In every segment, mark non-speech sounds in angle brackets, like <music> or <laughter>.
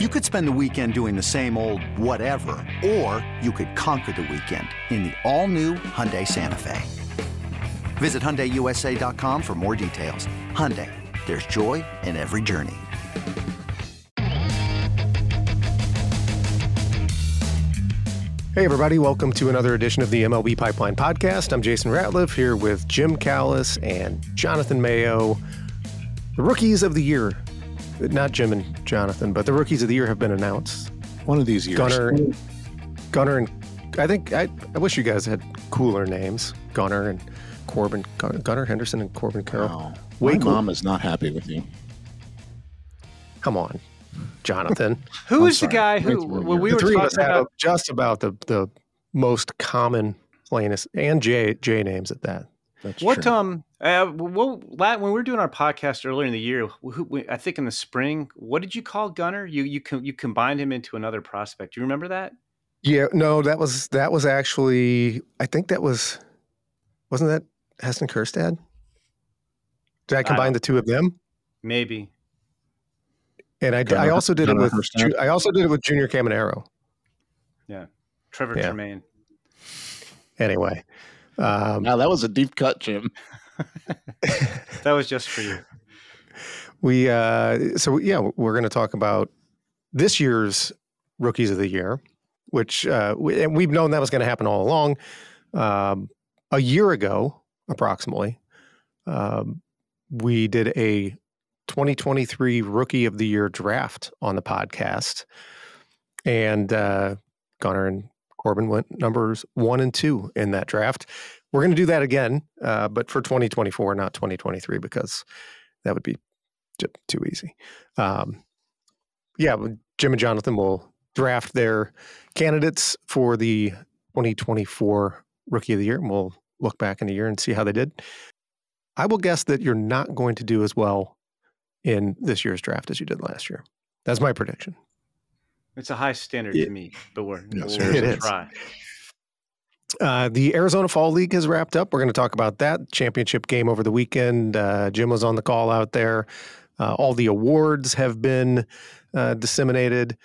You could spend the weekend doing the same old whatever, or you could conquer the weekend in the all-new Hyundai Santa Fe. Visit HyundaiUSA.com for more details. Hyundai, there's joy in every journey. Hey, everybody, welcome to another edition of the MLB Pipeline Podcast. I'm Jason Ratliff here with Jim Callis and Jonathan Mayo, the rookies of the year. Not Jim and Jonathan, but the rookies of the year have been announced. One of these years. Gunnar, Gunnar, and I think I, I wish you guys had cooler names. Gunnar and Corbin, Gunnar Henderson and Corbin Carroll. Wow. My cool. mom is not happy with you. Come on. Jonathan. <laughs> Who is the guy who when we the were three talking about just about the the most common plainest and J J names at that. That's what true. um uh, well, when we were doing our podcast earlier in the year, I think in the spring, what did you call Gunnar? You you you combined him into another prospect. Do you remember that? Yeah, no, that was that was actually I think that was wasn't that Heston Kjerstad? Did I combine I the two of them? Maybe. And I, I also did it with I also did it with Junior Caminero. Yeah, Trevor yeah. Tremaine. Anyway, um, now that was a deep cut, Jim. <laughs> that was just for you. We uh, so yeah, we're going to talk about this year's rookies of the year, which uh, we, and we've known that was going to happen all along. Um, a year ago, approximately, um, we did a 2023 Rookie of the Year draft on the podcast. And uh, Gunnar and Corbin went numbers one and two in that draft. We're going to do that again, uh, but for 2024, not 2023, because that would be too easy. Um, yeah, Jim and Jonathan will draft their candidates for the 2024 Rookie of the Year, and we'll look back in a year and see how they did. I will guess that you're not going to do as well in this year's draft as you did last year. That's my prediction. It's a high standard to me, but we're, <laughs> yes, we'll it is. try. Uh, the Arizona Fall League has wrapped up. We're going to talk about that championship game over the weekend. Uh, Jim was on the call out there. Uh, all the awards have been uh, disseminated.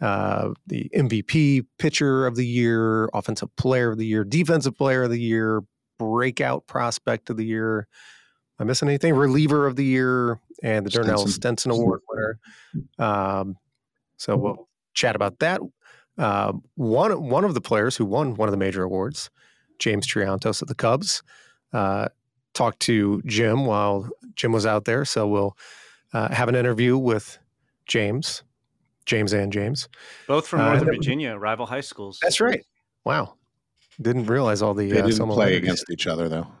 Uh, the MVP, pitcher of the year, offensive player of the year, defensive player of the year, breakout prospect of the year, Am I missing anything? Reliever of the year and the Dernell Stenson, Stenson Award winner. <laughs> Um, so we'll chat about that. Uh, one one of the players who won one of the major awards, James Triantos of the Cubs, uh, talked to Jim while Jim was out there. So we'll uh, have an interview with James, James and James, both from uh, Northern Virginia, rival high schools. That's right. Wow, didn't realize all the. They uh, didn't play against each other though. <laughs>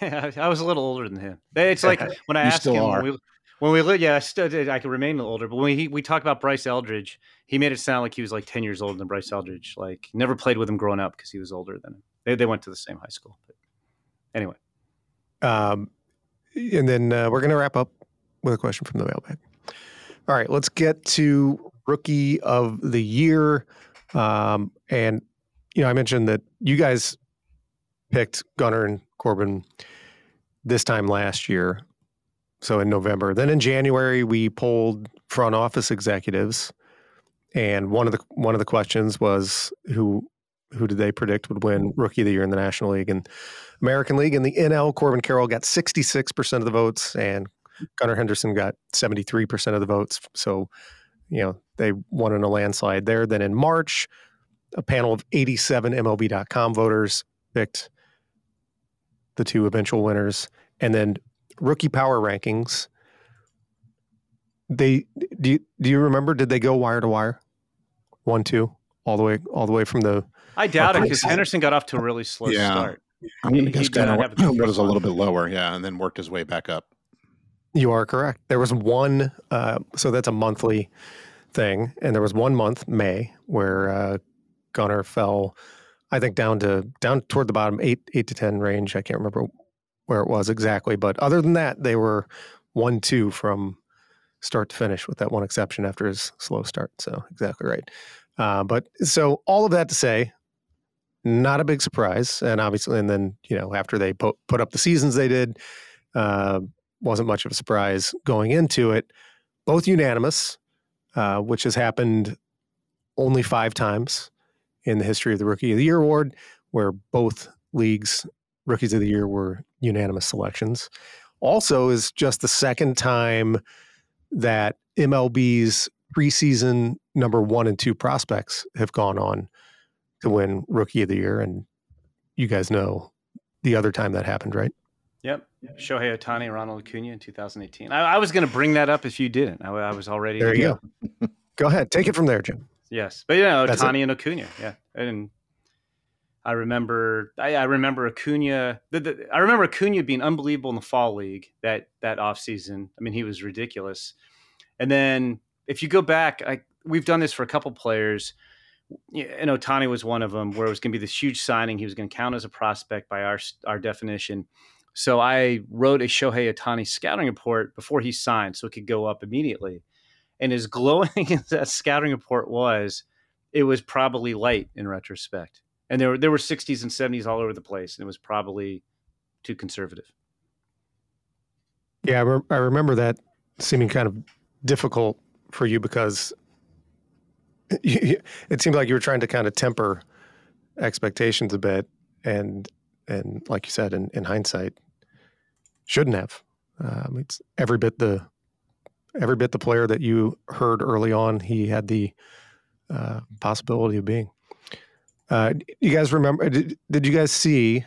Yeah, I was a little older than him. It's like <laughs> when I asked him when we, when we lived, yeah, I, still, I can remain a little older. But when he, we talk about Bryce Eldridge, he made it sound like he was like ten years older than Bryce Eldridge. Like never played with him growing up because he was older than him. They they went to the same high school. But anyway, um, and then uh, we're gonna wrap up with a question from the mailbag. All right, let's get to rookie of the year. Um, and you know, I mentioned that you guys picked Gunnar and Corbin this time last year. So in November. Then in January, we polled front office executives, and one of the one of the questions was who who did they predict would win Rookie of the Year in the National League and American League? And the NL, Corbin Carroll got 66% of the votes, and Gunnar Henderson got 73% of the votes. So, you know, they won in a landslide there. Then in March, a panel of 87 MLB.com voters picked the two eventual winners, and then rookie power rankings. They do you, do you remember? Did they go wire to wire, one two all the way all the way from the? I doubt it because Henderson got off to a really slow yeah. start. I'm going to guess Gunnar was a little bit lower, yeah, and then worked his way back up. You are correct. There was one, uh, so that's a monthly thing, and there was one month, May, where uh, Gunnar fell I think down to down toward the bottom eight eight to ten range. I can't remember where it was exactly, but other than that, they were one two from start to finish, with that one exception after his slow start. So exactly right. Uh, but so all of that to say, not a big surprise, and obviously, and then you know after they put put up the seasons they did, uh, wasn't much of a surprise going into it. Both unanimous. uh, which has happened only five times in the history of the Rookie of the Year award, where both leagues' rookies of the year were unanimous selections. Also, is just the second time that MLB's preseason number one and two prospects have gone on to win Rookie of the Year. And you guys know the other time that happened, right? Yep. Shohei Ohtani, Ronald Acuna in 2018. I, I was going to bring that up if you didn't. I, I was already. There you go. go ahead. Take it from there, Jim. Yes. But, yeah, Ohtani and Acuna. Yeah. And I remember, I, I remember Acuna. The, the, I remember Acuna being unbelievable in the fall league that that off season. I mean, he was ridiculous. And then if you go back, I, we've done this for a couple players and Ohtani was one of them, where it was going to be this huge signing. He was going to count as a prospect by our our definition. So I wrote a Shohei Ohtani scouting report before he signed, so it could go up immediately. And as glowing <laughs> as that scouting report was, it was probably light in retrospect. And there were there were 60s and 70s all over the place, and it was probably too conservative. Yeah, I, re- I remember that seeming kind of difficult for you because <laughs> it seemed like you were trying to kind of temper expectations a bit, and and like you said, in, in hindsight, shouldn't have. Um, it's every bit the every bit the player that you heard early on. He had the uh, possibility of being. Uh, you guys remember? Did, did, you guys see?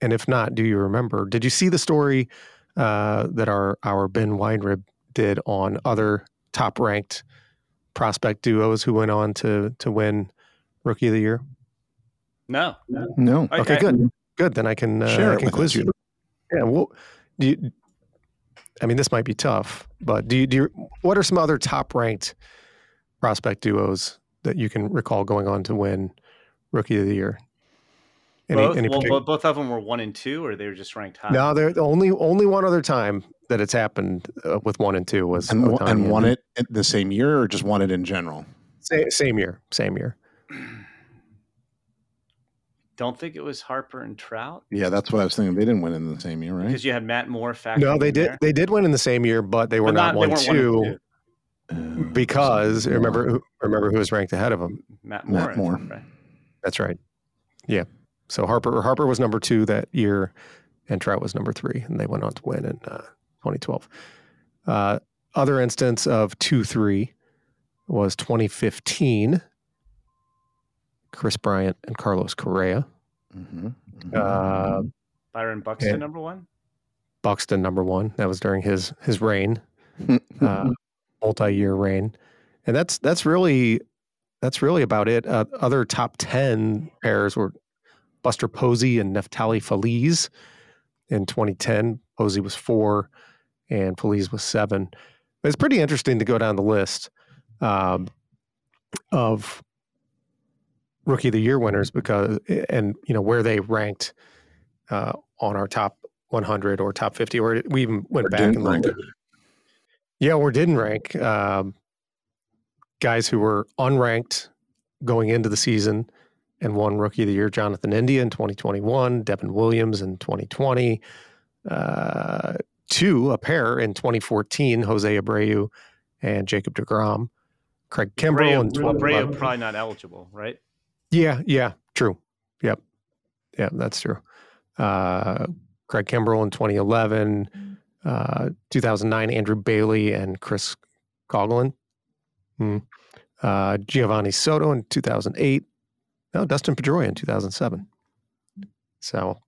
And if not, do you remember? Did you see the story uh, that our our Ben Weinrib did on other top ranked prospect duos who went on to to win Rookie of the Year? No, no. Okay, good, good. Then I can uh, I can quiz you. Yeah. Well, do you, I mean, this might be tough, but do you, do you, what are some other top ranked prospect duos that you can recall going on to win Rookie of the Year? Any, both, any well, both of them were one and two, or they were just ranked high. No, they're only only one other time that it's happened uh, with one and two was and, and won it the same year, or just won it in general. Same, same year, same year. <clears throat> Don't think it was Harper and Trout. Yeah, that's what I was thinking. They didn't win in the same year, right? Because you had Matt Moore. No, they did. There. They did win in the same year, but they were not, not one, two, one two. Because remember, remember who was ranked ahead of him? Matt Moore. Matt Moore. Right. That's right. Yeah. So Harper Harper was number two that year, and Trout was number three, and they went on to win in uh, 2012. Uh, other instance of two three was 2015. Kris Bryant and Carlos Correa. Mm-hmm. Mm-hmm. Uh, Byron Buxton number one. Buxton number one. That was during his his reign, <laughs> uh, multi year reign, and that's that's really that's really about it. Uh, other top ten pairs were Buster Posey and Neftali Feliz in 2010. Posey was four and Feliz was seven. It's pretty interesting to go down the list um, of rookie of the year winners because, and you know where they ranked uh, on our top 100 or top 50, or we even went or back and looked. Yeah, or didn't rank um, guys who were unranked going into the season and won Rookie of the Year. Jonathan India in 2021, Devin Williams in 2020, uh, two, a pair in 2014, Jose Abreu and Jacob DeGrom. Craig Kimbrel in 2011. Abreu probably not eligible, right? Yeah, yeah, true. Yep. Yeah, that's true. Uh, Craig Kimbrel in 2011, uh, 2009, Andrew Bailey and Chris Coghlan. Hmm. Uh, Geovany Soto in 2008, no, Dustin Pedroia in 2007. So,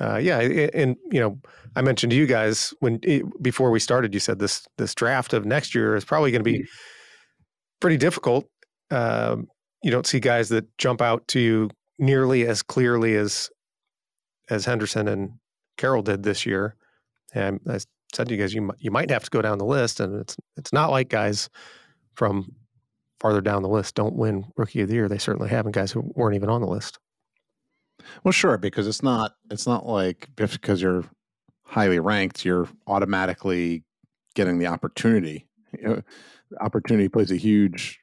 uh, yeah, and you know, I mentioned to you guys when before we started, you said this this draft of next year is probably going to be mm-hmm. pretty difficult. Um, you don't see guys that jump out to you nearly as clearly as as Henderson and Carroll did this year. And I said to you guys, you you might have to go down the list, and it's it's not like guys from farther down the list don't win Rookie of the Year. They certainly have, and guys who weren't even on the list. Well, sure, because it's not it's not like because you're highly ranked, you're automatically getting the opportunity. You know, opportunity plays a huge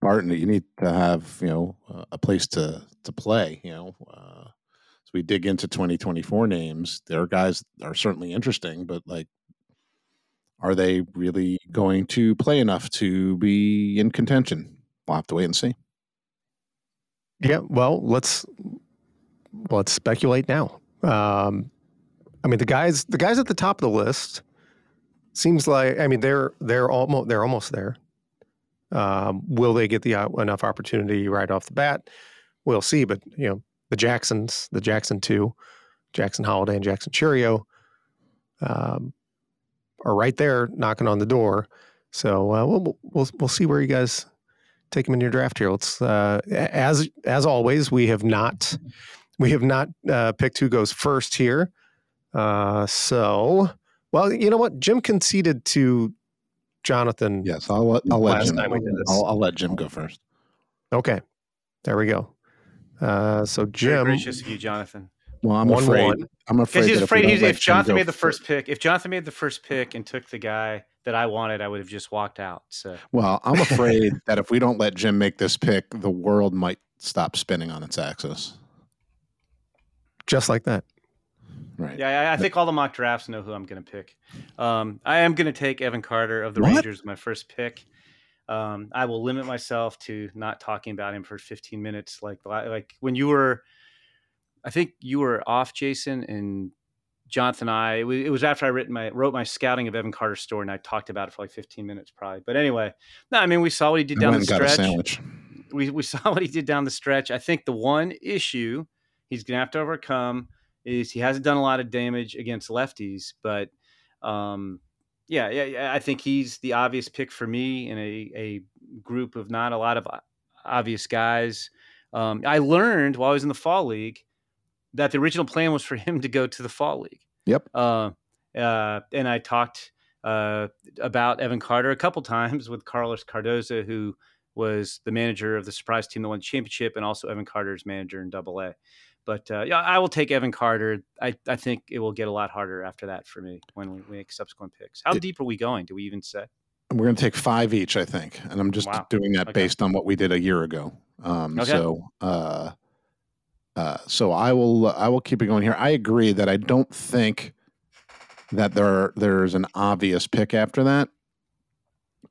part in it. You need to have you know a place to to play. You know, uh, as we dig into 2024 names, there are guys that are certainly interesting, but like are they really going to play enough to be in contention? We'll have to wait and see. Yeah, well, let's let's speculate now. Um, I mean, the guys the guys at the top of the list seems like I mean they're they're almost they're almost there. Um, will they get the uh, enough opportunity right off the bat? We'll see. But you know, the Jacksons, the Jackson two, Jackson Holliday, and Jackson Chourio, um, are right there knocking on the door. So uh, we'll we'll we'll see where you guys take them in your draft here. Let's uh, as as always, we have not we have not uh, picked who goes first here. Uh, so, well, you know what? Jim conceded to Jonathan. Yes, I'll let I'll let Jim. I'll, I'll, let Jim go first. Okay, there we go. Uh, so Jim, Very gracious of you, Jonathan. Well, I'm one, afraid. One. I'm afraid. He's afraid. If, if Jonathan made the first pick, if Jonathan made the first pick and took the guy that I wanted, I would have just walked out. So. Well, I'm afraid <laughs> that if we don't let Jim make this pick, the world might stop spinning on its axis. Just like that. Right. Yeah, I, I think all the mock drafts know who I'm going to pick. Um, I am going to take Evan Carter of the what? Rangers, my first pick. Um, I will limit myself to not talking about him for 15 minutes. Like like when you were, I think you were off, Jason, and Jonathan and I. It was, after I written my wrote my scouting of Evan Carter's story, and I talked about it for like 15 minutes, probably. But anyway, no, I mean we saw what he did down the stretch. We we <laughs> saw what he did down the stretch. I think the one issue he's going to have to overcome is he hasn't done a lot of damage against lefties, but um, yeah, yeah, I think he's the obvious pick for me in a, a group of not a lot of obvious guys. Um, I learned while I was in the fall league that the original plan was for him to go to the fall league. Yep. Uh, uh, and I talked uh, about Evan Carter a couple times with Carlos Cardoza, who was the manager of the surprise team that won the championship, and also Evan Carter's manager in Double A. But uh, yeah, I will take Evan Carter. I, I think it will get a lot harder after that for me when we make subsequent picks. How it, deep are we going? Do we even say? We're going to take five each, I think, and I'm just wow. doing that okay. based on what we did a year ago. Um, okay. So, uh, uh, so I will I will keep it going here. I agree that I don't think that there there's an obvious pick after that.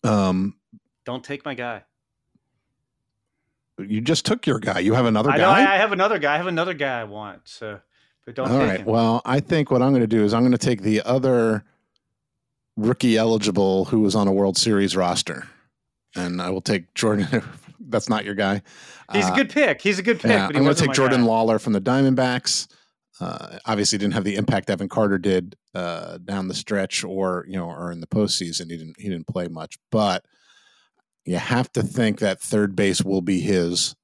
Um, don't take my guy. You just took your guy. You have another I guy. Know, I have another guy. I have another guy I want. So, but don't. All right. Him. Well, I think what I'm going to do is I'm going to take the other rookie eligible who was on a World Series roster, and I will take Jordan. That's not your guy. He's uh, a good pick. He's a good pick. Yeah, I'm going to take Jordan guy. Lawlar from the Diamondbacks. Uh, obviously, didn't have the impact Evan Carter did uh, down the stretch, or you know, or in the postseason. He didn't. He didn't play much, but you have to think that third base will be his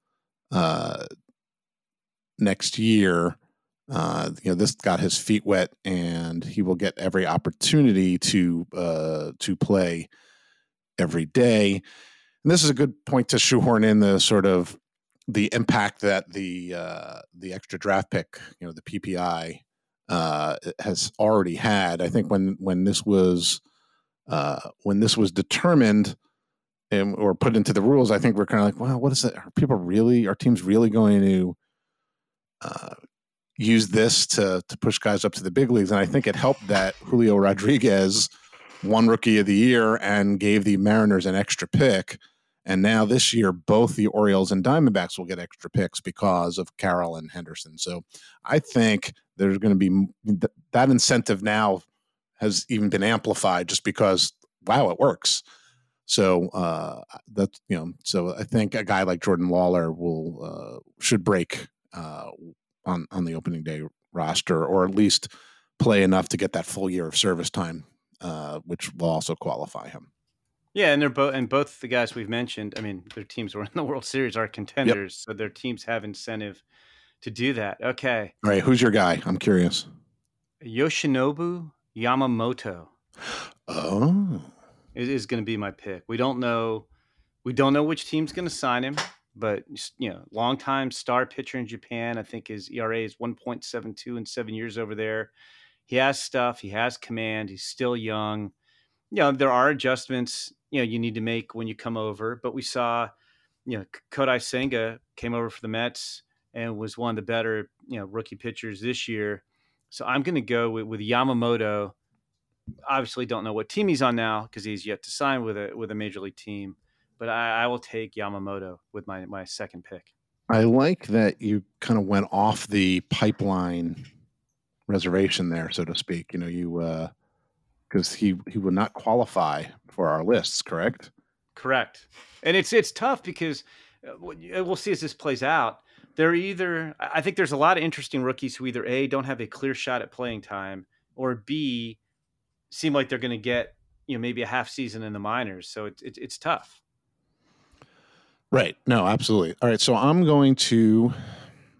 uh, next year. Uh, you know, this got his feet wet, and he will get every opportunity to uh, to play every day. And this is a good point to shoehorn in the sort of the impact that the uh, the extra draft pick, you know, the PPI, uh, has already had. I think when when this was uh, when this was determined, and, or put into the rules, I think we're kind of like, well, what is it? Are people really, are teams really going to uh, use this to to push guys up to the big leagues? And I think it helped that Julio Rodriguez won Rookie of the Year and gave the Mariners an extra pick. And now this year, both the Orioles and Diamondbacks will get extra picks because of Carroll and Henderson. So I think there's going to be that incentive now has even been amplified just because wow, it works. So uh, that's you know, so I think a guy like Jordan Lawlar will uh, should break uh, on on the opening day roster, or at least play enough to get that full year of service time, uh, which will also qualify him. Yeah, and they're both and both the guys we've mentioned. I mean, their teams were <laughs> in the World Series are contenders, yep. so their teams have incentive to do that. Okay. All right, who's your guy? I'm curious. Yoshinobu Yamamoto. Oh is, is going to be my pick. We don't know, we don't know which team's going to sign him, but you know, longtime star pitcher in Japan. I think his ERA is 1.72 in seven years over there. He has stuff. He has command. He's still young. You know, there are adjustments you know you need to make when you come over. But we saw, you know, Kodai Senga came over for the Mets and was one of the better you know rookie pitchers this year. So I'm going to go with, with Yamamoto obviously don't know what team he's on now because he's yet to sign with a with a major league team. But I, I will take Yamamoto with my my second pick. I like that you kind of went off the pipeline reservation there, so to speak. You know, you because uh, he he would not qualify for our lists, correct? Correct. And it's it's tough because uh, we'll see as this plays out. They're either I think there's a lot of interesting rookies who either a don't have a clear shot at playing time or b seem like they're going to get you know maybe a half season in the minors. So it's it's, it's tough. Right. No, absolutely. All right. So I'm going to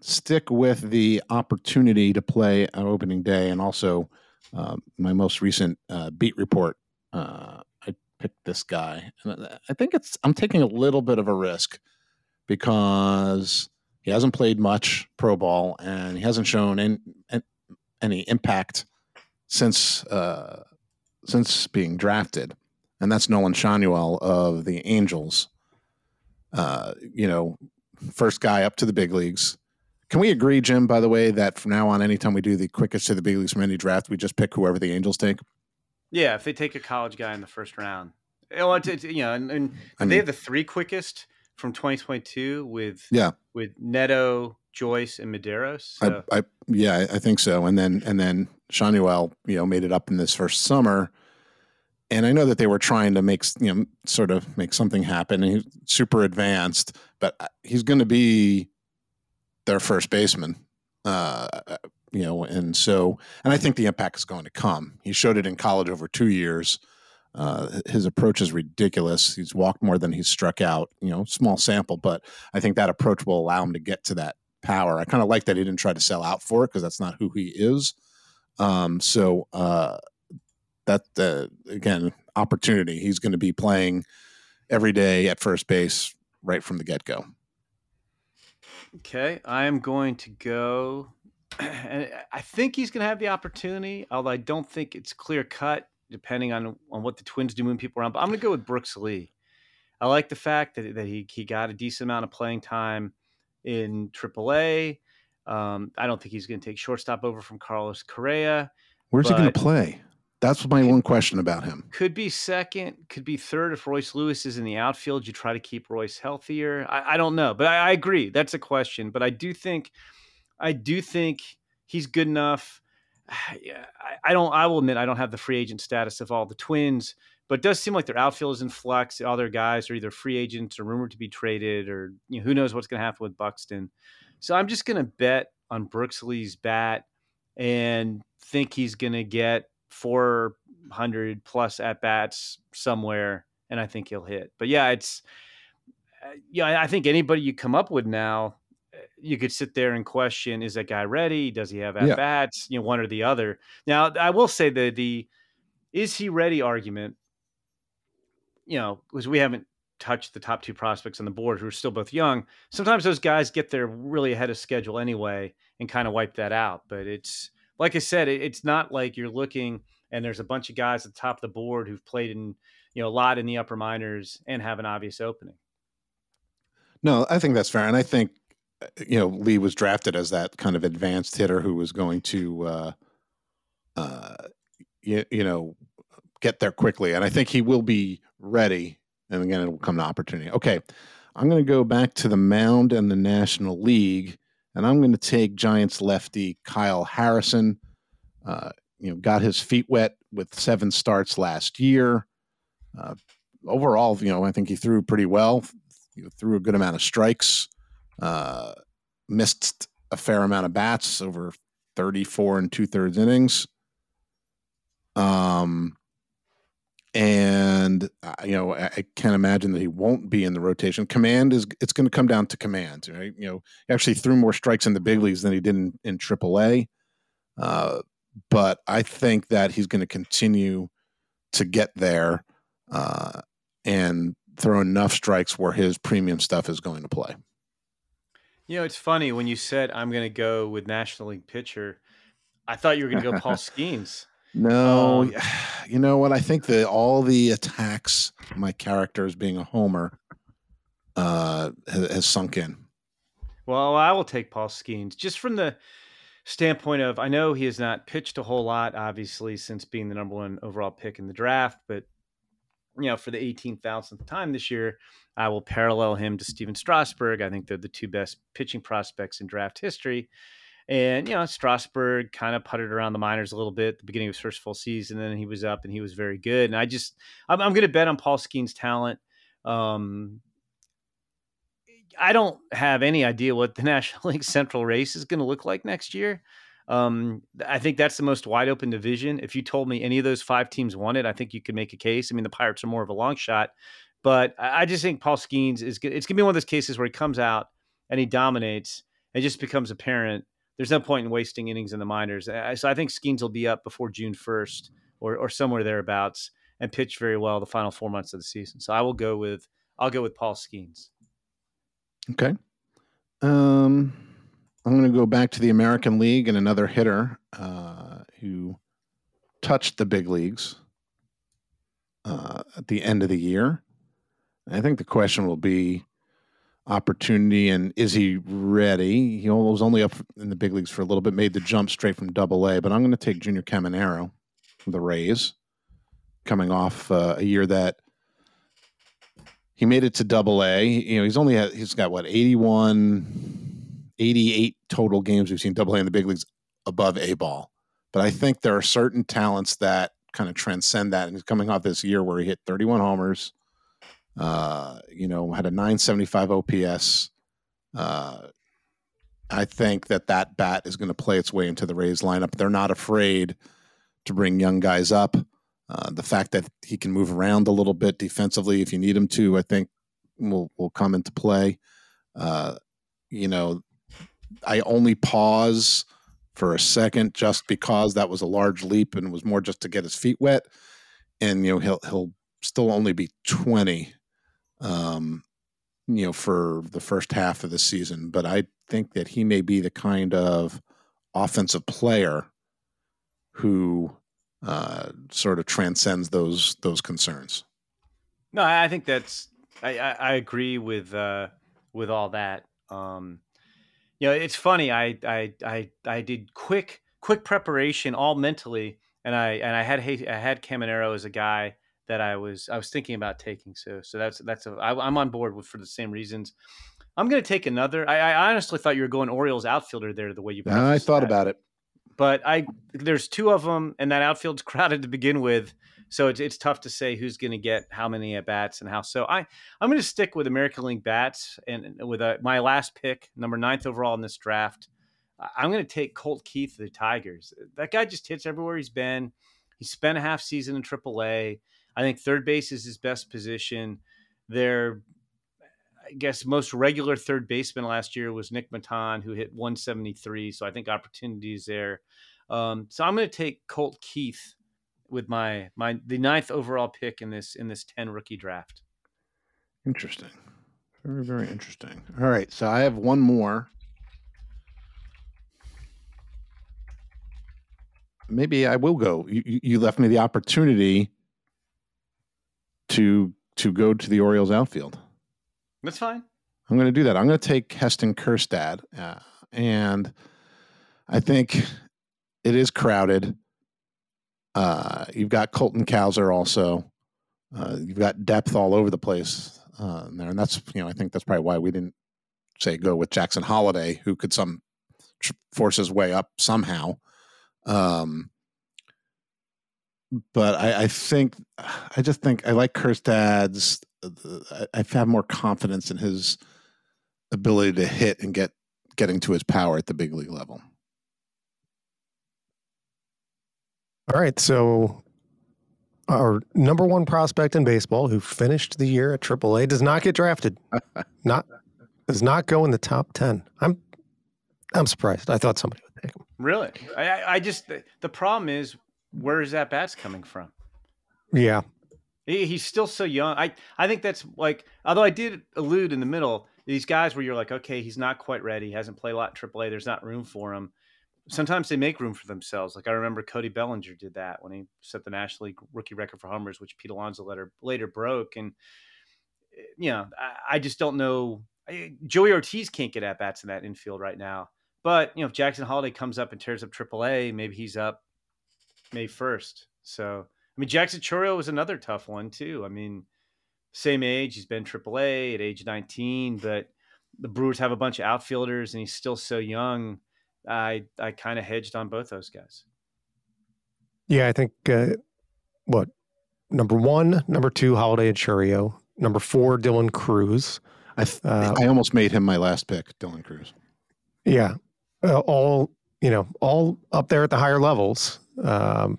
stick with the opportunity to play on opening day and also uh, my most recent uh, beat report. Uh, I picked this guy. And I think it's, I'm taking a little bit of a risk because he hasn't played much pro ball and he hasn't shown any, any impact since, uh, since being drafted. And that's Nolan Schanuel of the Angels uh, you know, first guy up to the big leagues. Can we agree, Jim, by the way, that from now on, anytime we do the quickest to the big leagues from any draft, we just pick whoever the Angels take? Yeah, if they take a college guy in the first round. It's, it's, you know, and, and I mean, they have the three quickest from 2022 with yeah with Neto, Joyce, and Mederos. So. I, I, yeah, I think so. And then and then Schanuel, you know, made it up in this first summer and I know that they were trying to make you know sort of make something happen. And he's super advanced, but uh, he's going to be their first baseman. Uh, you know, and so and I think the impact is going to come. He showed it in college over two years. Uh, his approach is ridiculous. He's walked more than he's struck out. You know, small sample, but I think that approach will allow him to get to that power. I kind of like that he didn't try to sell out for it because that's not who he is. Um, so uh, that uh, again opportunity. He's going to be playing every day at first base right from the get go. Okay, I am going to go, <clears throat> and I think he's going to have the opportunity. Although I don't think it's clear cut, depending on on what the Twins do moving people around. But I'm going to go with Brooks Lee. I like the fact that that he he got a decent amount of playing time in AAA. Um, I don't think he's going to take shortstop over from Carlos Correa. Where's he going to play? That's my one question about him. Could be second, could be third if Royce Lewis is in the outfield. You try to keep Royce healthier. I, I don't know, but I, I, agree. That's a question. But I do think, I do think he's good enough. <sighs> Yeah, I, I don't. I will admit I don't have the free agent status of all the Twins, but it does seem like their outfield is in flux. All their guys are either free agents or rumored to be traded, or you know, who knows what's going to happen with Buxton. So I'm just going to bet on Brooks Lee's bat and think he's going to get 400 plus at bats somewhere, and I think he'll hit. But yeah, it's uh, yeah. I think anybody you come up with now, uh, you could sit there and question: Is that guy ready? Does he have at bats? Yeah. You know, one or the other. Now, I will say that the is he ready argument. You know, because we haven't touched the top two prospects on the board who are still both young. Sometimes those guys get there really ahead of schedule anyway and kind of wipe that out. But it's like I said, it, it's not like you're looking and there's a bunch of guys at the top of the board who've played in you know a lot in the upper minors and have an obvious opening. No, I think that's fair, and I think you know Lee was drafted as that kind of advanced hitter who was going to, uh, uh, you, you know, get there quickly, and I think he will be ready. And again, it will come to opportunity. Okay, I'm going to go back to the mound and the National League and I'm going to take Giants lefty Kyle Harrison. Uh, you know, got his feet wet with seven starts last year. Uh, overall, you know, I think he threw pretty well. Threw a good amount of strikes. Uh, missed a fair amount of bats over 34 and two thirds innings. Um, and uh, you know I, I, can't imagine that he won't be in the rotation. Command is it's going to come down to command. Right? You know, he actually threw more strikes in the big leagues than he did in, in AAA. Uh, but I think that he's going to continue to get there uh, and throw enough strikes where his premium stuff is going to play. You know, it's funny when you said I'm going to go with National League pitcher. I thought you were going to go Paul <laughs> Skenes. No, um, <sighs> you know what? I think that all the attacks my character as being a homer uh, has, has, sunk in. Well, I will take Paul Skenes just from the standpoint of I know he has not pitched a whole lot, obviously, since being the number one overall pick in the draft, but you know, for the 18,000th time this year, I will parallel him to Stephen Strasburg. I think they're the two best pitching prospects in draft history. And, you know, Strasburg kind of putted around the minors a little bit at the beginning of his first full season. And then he was up and he was very good. And I just, I'm, I'm going to bet on Paul Skenes' talent. Um, I don't have any idea what the <laughs> National League Central race is going to look like next year. Um, I think that's the most wide open division. If you told me any of those five teams won it, I think you could make a case. I mean, the Pirates are more of a long shot, but I just think Paul Skenes is good. it's gonna be one of those cases where he comes out and he dominates. It just becomes apparent there's no point in wasting innings in the minors. So I think Skenes will be up before June 1st or, or somewhere thereabouts and pitch very well the final four months of the season. So I will go with I'll go with Paul Skenes. Okay. Um, I'm going to go back to the American League and another hitter uh, who touched the big leagues uh, at the end of the year. I think the question will be opportunity and is he ready? He was only up in the big leagues for a little bit, made the jump straight from double A, but I'm going to take Junior Caminero the Rays coming off uh, a year that he made it to double A. You know, he's only had, he's got what, 81, 88 total games we've seen double A in the big leagues above A ball. But I think there are certain talents that kind of transcend that. And he's coming off this year where he hit 31 homers, uh, you know, had a 975 OPS. Uh, I think that that bat is going to play its way into the Rays lineup. They're not afraid to bring young guys up. Uh, the fact that he can move around a little bit defensively if you need him to, I think will will come into play. Uh, you know, I only pause for a second just because that was a large leap and was more just to get his feet wet. And you know, he'll he'll still only be twenty um, you know, for the first half of the season. But I think that he may be the kind of offensive player who uh, sort of transcends those those concerns. No, I think that's I, I, I agree with uh, with all that. Um, you know, it's funny. I I I I did quick quick preparation all mentally, and I and I had I had Caminero as a guy that I was I was thinking about taking. So so that's that's a, I, I'm on board with for the same reasons. I'm going to take another. I, I, honestly thought you were going Orioles outfielder there the way you. I thought that. about it, but I there's two of them, and that outfield's <laughs> crowded to begin with, so it's it's tough to say who's going to get how many at bats and how. So I I'm going to stick with American League bats and with a, my last pick, number ninth overall in this draft. I'm going to take Colt Keith the Tigers. That guy just hits everywhere he's been. He spent a half season in AAA. I think third base is his best position. Their, I guess, most regular third baseman last year was Nick Maton, who hit 173. So I think opportunities there. Um, so I'm going to take Colt Keith with my my the ninth overall pick in this in this 10 rookie draft. Interesting. Very, very interesting. All right. So I have one more. Maybe I will go. You, you left me the opportunity to to go to the Orioles outfield. That's fine. I'm going to do that. I'm going to take Heston Kjerstad, uh, and I think it is crowded. Uh, you've got Colton Cowser also. Uh, you've got depth all over the place uh, there, and that's you know I think that's probably why we didn't say go with Jackson Holliday, who could some force his way up somehow. Um, but I, I, think I just think I like Kjerstad's. Uh, I have more confidence in his ability to hit and get getting to his power at the big league level. All right, so our number one prospect in baseball, who finished the year at AAA, does not get drafted. <laughs> not does not go in the top ten. I'm I'm surprised. I thought somebody would take him. Really? I, I just the problem is where is that bats coming from? Yeah. He, he's still so young. I, I think that's like, although I did allude in the middle, these guys where you're like, okay, he's not quite ready. He hasn't played a lot in AAA. There's not room for him. Sometimes they make room for themselves. Like I remember Cody Bellinger did that when he set the National League rookie record for homers, which Pete Alonso later, later broke. And, you know, I, I just don't know. Joey Ortiz can't get at bats in that infield right now. But you know, if Jackson Holliday comes up and tears up AAA, maybe he's up May first. So I mean, Jackson Chourio was another tough one too. I mean, same age, he's been AAA at age 19, but the Brewers have a bunch of outfielders, and he's still so young. I I kind of hedged on both those guys. Yeah, I think uh, what number one, number two, Holliday and Chourio. Number four, Dylan Crews. I th- uh, I almost made him my last pick, Dylan Crews. Yeah, uh, all you know, all up there at the higher levels. Um,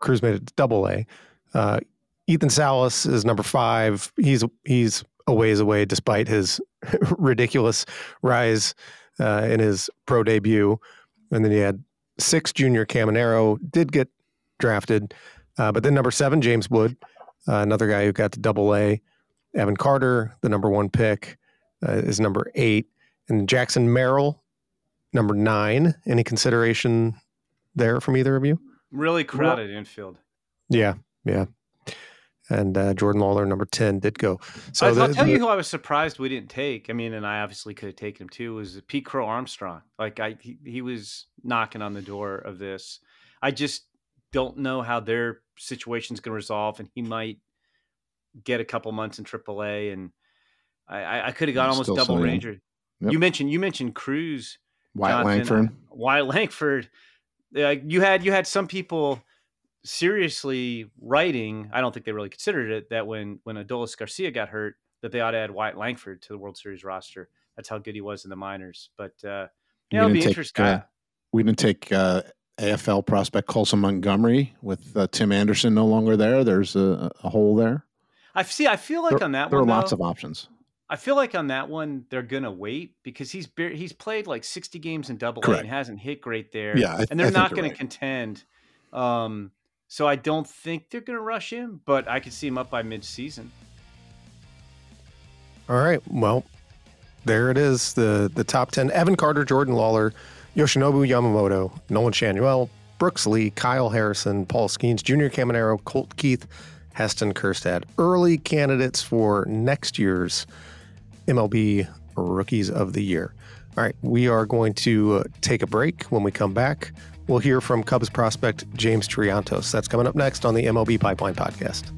Crews made it double A. Uh, Ethan Salas is number five. He's he's a ways away despite his <laughs> ridiculous rise uh, in his pro debut. And then he had six junior Caminero did get drafted, uh, but then number seven James Wood, uh, another guy who got to double A. Evan Carter, the number one pick, uh, is number eight, and Jackson Merrill, number nine. Any consideration there from either of you? Really crowded well, infield. Yeah, yeah. And uh, Jordan Lawlar, number ten, did go. So I'll, the, I'll tell the, you who I was surprised we didn't take. I mean, and I obviously could have taken him too. Was Pete Crow Armstrong? Like I, he, he was knocking on the door of this. I just don't know how their situation's going to resolve, and he might get a couple months in AAA, and I, I could have got almost double Ranger. Yep. You mentioned you mentioned Crews, Wyatt Jonathan, Langford, Wyatt Langford. You had you had some people seriously writing. I don't think they really considered it that when when Adolis Garcia got hurt, that they ought to add Wyatt Langford to the World Series roster. That's how good he was in the minors. But uh, yeah, it'll be take, interesting. Uh, we didn't take uh, AFL prospect Colson Montgomery with uh, Tim Anderson no longer there. There's a, a hole there. I see. I feel like there, on that there one, are lots of options. I feel like on that one they're gonna wait because he's he's played like 60 games in Double A and hasn't hit great there. Yeah, I, and they're I not going right. to contend. Um, so I don't think they're going to rush him, but I could see him up by mid-season. All right. Well, there it is. The the top 10. Evan Carter, Jordan Lawlar, Yoshinobu Yamamoto, Nolan Schanuel, Brooks Lee, Kyle Harrison, Paul Skenes, Junior Caminero, Colt Keith, Heston Kjerstad. Early candidates for next year's MLB Rookies of the Year. All right, we are going to uh, take a break. When we come back, we'll hear from Cubs prospect James Triantos. That's coming up next on the MLB Pipeline Podcast.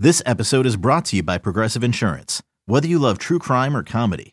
This episode is brought to you by Progressive Insurance. Whether you love true crime or comedy,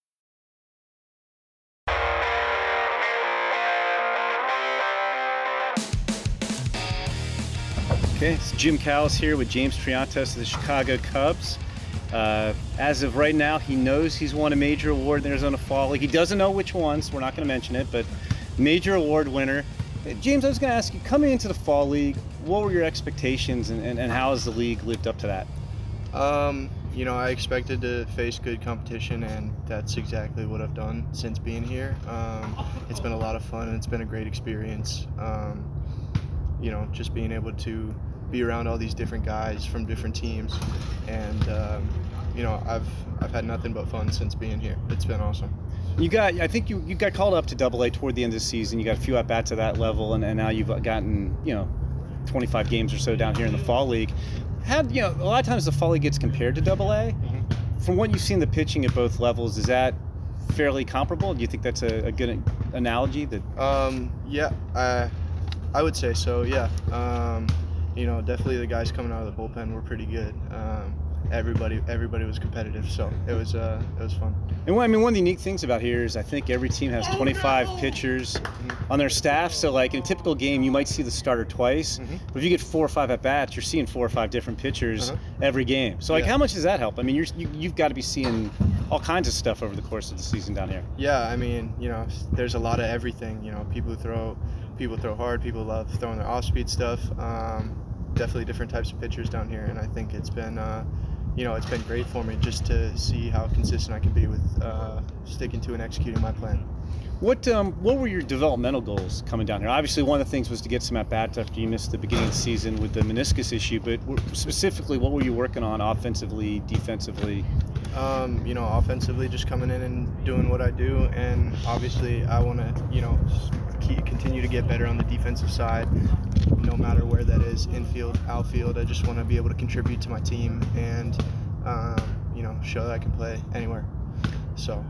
Okay, it's Jim Callis here with James Triantos of the Chicago Cubs. Uh, as of right now, he knows he's won a major award in Arizona Fall League. He doesn't know which ones. We're not going to mention it, but major award winner. James, I was going to ask you, coming into the Fall League, what were your expectations and, and, and how has the league lived up to that? Um, you know, I expected to face good competition, and that's exactly what I've done since being here. Um, it's been a lot of fun, and it's been a great experience. Um, you know, just being able to be around all these different guys from different teams, and um, you know, I've I've had nothing but fun since being here. It's been awesome. You got, I think you, you got called up to Double A toward the end of the season. You got a few at bats at that level, and, and now you've gotten you know 25 games or so down here in the fall league. Had you know a lot of times the fall league gets compared to Double A. Mm-hmm. From what you've seen the pitching at both levels, is that fairly comparable? Do you think that's a, a good analogy? That um, yeah, I I would say so. Yeah. Um, you know, definitely the guys coming out of the bullpen were pretty good. Um, everybody everybody was competitive, so it was uh, it was fun. And I mean, one of the unique things about here is I think every team has 25 pitchers mm-hmm. on their staff. So like in a typical game, you might see the starter twice, mm-hmm. but if you get four or five at bats, you're seeing four or five different pitchers uh-huh. every game. So like, yeah. how much does that help? I mean, you're you, you've got to be seeing all kinds of stuff over the course of the season down here. Yeah, I mean, you know, there's a lot of everything. You know, people who throw people throw hard, people love throwing their off-speed stuff. Um, definitely different types of pitchers down here, and I think it's been. Uh, you know, it's been great for me just to see how consistent I can be with uh, sticking to and executing my plan. What um, what were your developmental goals coming down here? Obviously, one of the things was to get some at bats after you missed the beginning of the season with the meniscus issue. But specifically, what were you working on offensively, defensively? Um, you know, offensively, just coming in and doing what I do, and obviously, I want to, you know, keep, continue to get better on the defensive side, no matter where that is, infield, outfield. I just want to be able to contribute to my team and, um, you know, show that I can play anywhere. So.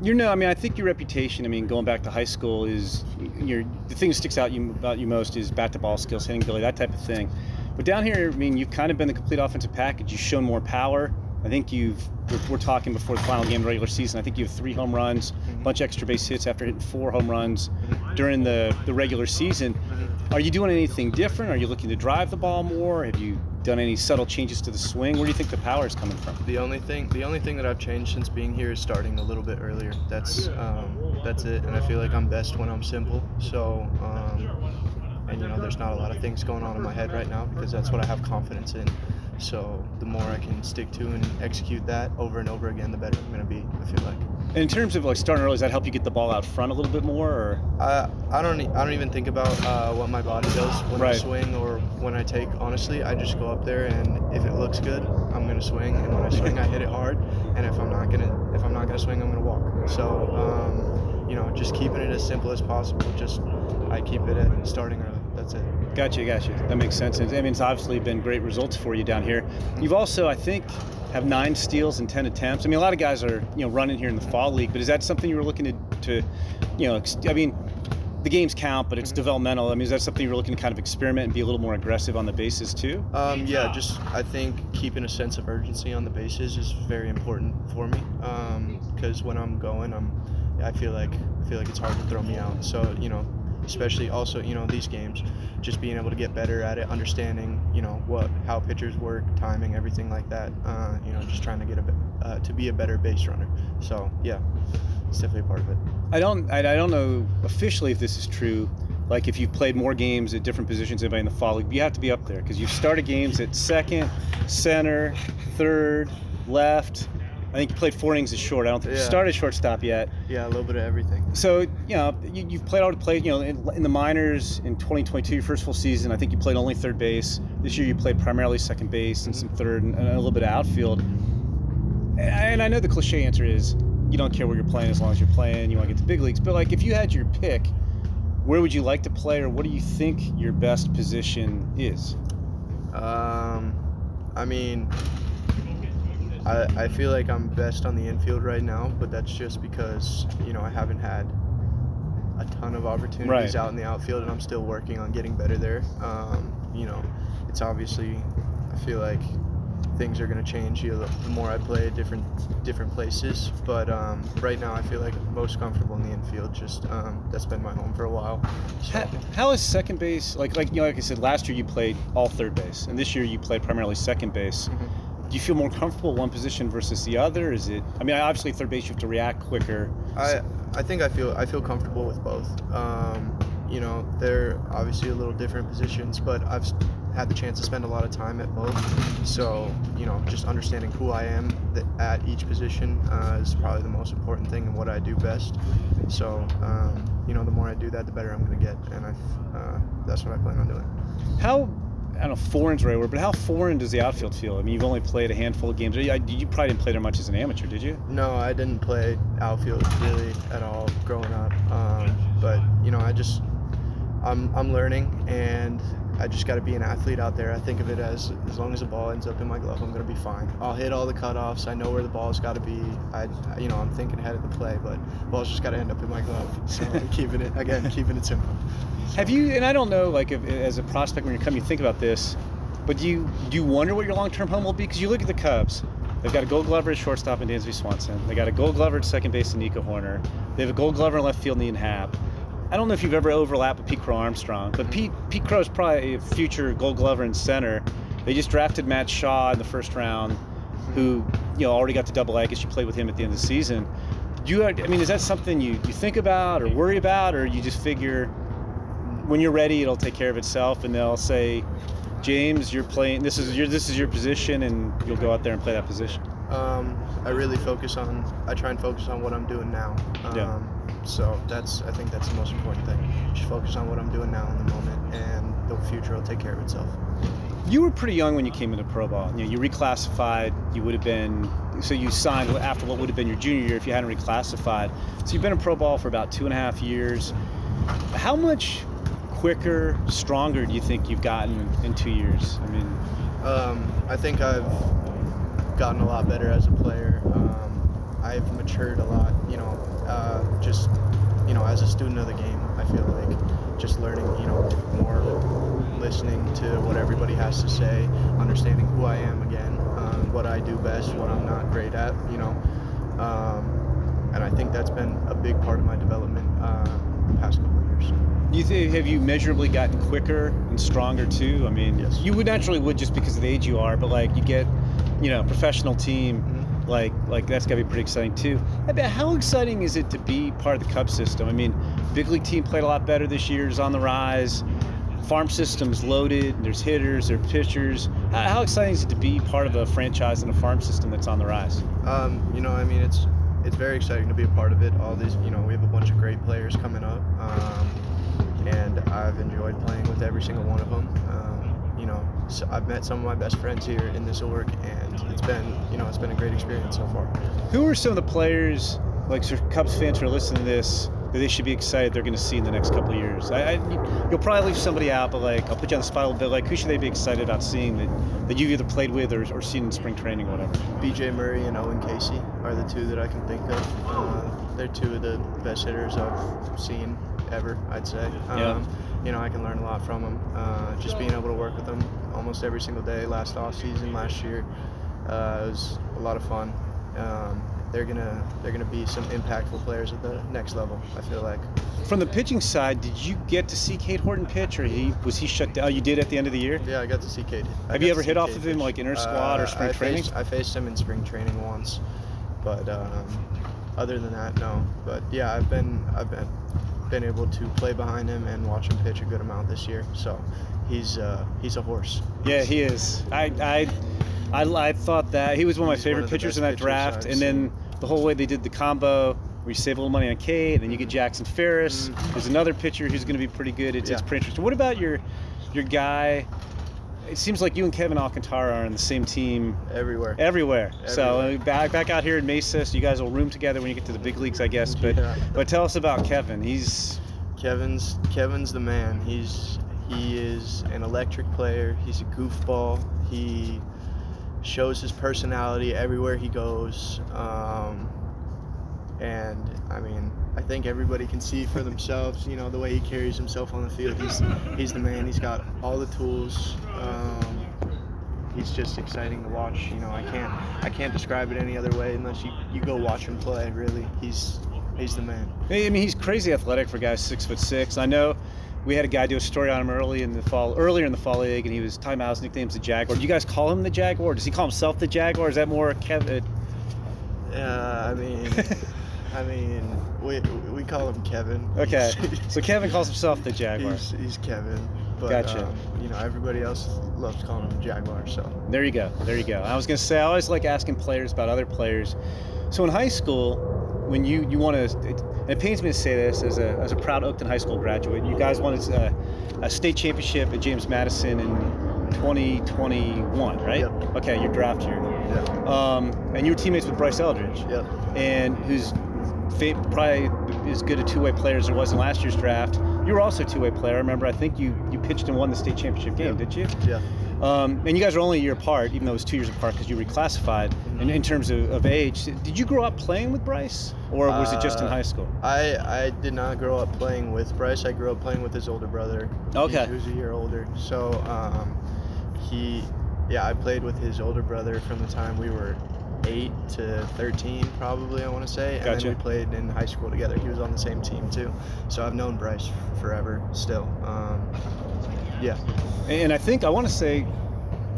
You know, I mean, I think your reputation. I mean, going back to high school is your the thing that sticks out you about you most is bat to ball skills, hitting ability, that type of thing. But down here, I mean, you've kind of been the complete offensive package. You've shown more power. I think you've we're, we're, talking before the final game of the regular season. I think you have three home runs, a mm-hmm. bunch of extra base hits after hitting four home runs mm-hmm. during the, the regular season. Mm-hmm. Are you doing anything different? Are you looking to drive the ball more? Have you done any subtle changes to the swing? Where do you think the power is coming from? The only thing the only thing that I've changed since being here is starting a little bit earlier. That's um, that's it, and I feel like I'm best when I'm simple. So. Um, and you know, there's not a lot of things going on in my head right now because that's what I have confidence in. So the more I can stick to and execute that over and over again, the better I'm going to be. I feel like. And in terms of like starting early, does that help you get the ball out front a little bit more? Or? I I don't I don't even think about uh, what my body does when right. I swing or when I take. Honestly, I just go up there and if it looks good, I'm going to swing. And when I swing, I hit it hard. And if I'm not gonna if I'm not going to swing, I'm going to walk. So um, you know, just keeping it as simple as possible. Just I keep it at starting early that's it. Gotcha, gotcha. That makes sense. I mean, it's obviously been great results for you down here. You've also, I think, have nine steals and ten attempts. I mean, a lot of guys are you know running here in the fall league, but is that something you were looking to, to you know, I mean, the games count, but it's mm-hmm. developmental. I mean, is that something you're looking to kind of experiment and be a little more aggressive on the bases too? Um, yeah, just I think keeping a sense of urgency on the bases is very important for me because um, when I'm going, I'm I feel like I feel like it's hard to throw me out. So you know, especially also you know these games just being able to get better at it understanding you know what how pitchers work timing everything like that uh, you know just trying to get a uh, to be a better base runner. So yeah it's definitely a part of it. I don't I, don't know officially if this is true like if you've played more games at different positions anybody in the fall you have to be up there because you've started games at second center third left I think you played four innings at short. I don't think yeah. you started shortstop yet. Yeah, a little bit of everything. So you know, you, have played all the play. You know, in, in, the minors in 2022, your first full season, I think you played only third base. This year, you played primarily second base and some third and, and a little bit of outfield. And, and I know the cliche answer is you don't care where you're playing as long as you're playing. You want to get to big leagues. But like, if you had your pick, where would you like to play, or what do you think your best position is? Um, I mean, I, I feel like I'm best on the infield right now, but that's just because, you know, I haven't had a ton of opportunities right. out in the outfield and I'm still working on getting better there. Um, you know, it's obviously, I feel like things are going to change you know, the more I play at different different places. But um, right now, I feel like most comfortable in the infield. Just um, that's been my home for a while. So. How, how is second base like? Like you know, like I said, last year you played all third base, and this year you played primarily second base. Mm-hmm do you feel more comfortable one position versus the other? Is it? I mean, obviously third base you have to react quicker. I I think I feel I feel comfortable with both. Um, you know, they're obviously a little different positions, but I've had the chance to spend a lot of time at both. So you know, just understanding who I am at each position uh, is probably the most important thing and what I do best. So um, you know, the more I do that, the better I'm going to get, and I uh, that's what I plan on doing. How don't know, foreign's the right word, but how foreign does the outfield feel? I mean, you've only played a handful of games. You, you probably didn't play there much as an amateur, did you? No, I didn't play outfield really at all growing up. Um, but you know, I just I'm I'm learning, and I just got to be an athlete out there. I think of it as as long as the ball ends up in my glove, I'm gonna be fine. I'll hit all the cutoffs. I know where the ball's got to be. I, you know, I'm thinking ahead of the play, but the ball's just got to end up in my glove. So <laughs> keeping it again, keeping it simple. Have you? And I don't know, like if, as a prospect, when you're coming, you think about this, but do you do you wonder what your long-term home will be? Because you look at the Cubs. They've got a Gold Glover at shortstop in Dansby Swanson. They got a Gold Glover at second base in Nico Hoerner. They have a Gold Glover in left field, Ian Happ. I don't know if you've ever overlapped with Pete Crow Armstrong, but Pete Pete Crow is probably a future Gold Glover in center. They just drafted Matt Shaw in the first round, who you know already got to double A. I guess you played with him at the end of the season. Do you? I mean, is that something you, you think about or worry about, or you just figure when you're ready, it'll take care of itself, and they'll say, James, you're playing. This is your this is your position, and you'll go out there and play that position. Um, I really focus on. I try and focus on what I'm doing now. Um, yeah. So that's. I think that's the most important thing. Just focus on what I'm doing now in the moment, and the future will take care of itself. You were pretty young when you came into pro ball. You know, you reclassified. You would have been. So you signed after what would have been your junior year if you hadn't reclassified. So you've been in pro ball for about two and a half years. How much quicker, stronger do you think you've gotten in two years? I mean, um, I think I've gotten a lot better as a player. Um, I've matured a lot, you know, uh, just, you know, as a student of the game, I feel like just learning, you know, more listening to what everybody has to say, understanding who I am again, um, what I do best, what I'm not great at, you know. Um, and I think that's been a big part of my development uh, the past couple years. Do you think have you measurably gotten quicker and stronger too? I mean, yes. you would naturally would just because of the age you are, but like you get you know, a professional team, mm-hmm. like like that's got to be pretty exciting too. I how exciting is it to be part of the Cub system? I mean, big league team played a lot better this year, is on the rise. Farm system's loaded. There's hitters, there's pitchers. How, how, exciting is it to be part of a franchise and a farm system that's on the rise? Um, you know, I mean, it's it's very exciting to be a part of it. All these, you know, we have a bunch of great players coming up, um, and I've enjoyed playing with every single one of them. Um, you know, so I've met some of my best friends here in this org, and it's been you know it's been a great experience so far. Who are some of the players like Cubs fans who are listening to this that they should be excited they're going to see in the next couple of years? I, I, you'll probably leave somebody out, but like I'll put you on the spot a little bit. Like who should they be excited about seeing that, that you've either played with or, or seen in spring training or whatever? B.J. Murray and Owen Caissie are the two that I can think of. Uh, they're two of the best hitters I've seen ever. I'd say. Um, yeah. You know, I can learn a lot from them. Uh, just being able to work with them almost every single day last off season, last year. Uh, it was a lot of fun. Um, they're gonna they're gonna be some impactful players at the next level. I feel like. From the pitching side, did you get to see Cade Horton pitch, or he was he shut down? Oh, you did at the end of the year. Yeah, I got to see Cade. I Have you ever hit off of him like inter squad uh, or spring I training? Faced, I faced him in spring training once, but um, other than that, no. But yeah, I've been I've been been able to play behind him and watch him pitch a good amount this year. So he's uh, he's a horse. Yeah, he is. I I I, I thought that he was one of my he's favorite of pitchers in that draft, and then the whole way they did the combo. Where you save a little money on K, and then you get Jackson Ferris. Mm-hmm. There's another pitcher who's going to be pretty good. It's, yeah. it's pretty interesting. What about your your guy it seems like you and Kevin Alcantara are on the same team everywhere. Everywhere. everywhere. So uh, back back out here in Mesa, so you guys will room together when you get to the big leagues, I guess. But yeah. but tell us about Kevin. He's Kevin's Kevin's the man. He's he is an electric player. He's a goofball. He shows his personality everywhere he goes. Um, and I mean, I think everybody can see for themselves. You know, the way he carries himself on the field. He's he's the man. He's got all the tools. Um, he's just exciting to watch. You know, I can't I can't describe it any other way unless you, you go watch him play. Really, he's he's the man. I mean, he's crazy athletic for guys six foot six. I know. We had a guy do a story on him early in the fall, earlier in the fall league, and he was about his nickname's the Jaguar. Do you guys call him the Jaguar? Does he call himself the Jaguar? Is that more Kevin? Yeah, I mean, <laughs> I mean, we we call him Kevin. Okay, <laughs> so Kevin calls himself the Jaguar. He's, he's Kevin. But, gotcha. Um, you know, everybody else loves calling him Jaguar. So there you go. There you go. I was gonna say I always like asking players about other players. So in high school, when you you want to, it, it, pains me to say this as a as a proud Oakton High School graduate, you guys won a, a state championship at James Madison in 2021, right? Yep. Okay, your draft year. Yeah. Um, and you were teammates with Bryce Eldridge. Yep. And who's probably as good a two-way player as there was in last year's draft. You were also a two-way player. I remember. I think you you pitched and won the state championship game, yeah. did you? Yeah. Um, and you guys are only a year apart, even though it was two years apart because you reclassified. Mm-hmm. And in terms of, of, age, did you grow up playing with Bryce, or was uh, it just in uh, high school? I I did not grow up playing with Bryce. I grew up playing with his older brother. Okay. Who's a year older. So um, he, yeah, I played with his older brother from the time we were eight to 13 probably i want to say. And gotcha. then we played in high school together. He was on the same team too. So i've known bryce forever still. Um, yeah. And i think i want to say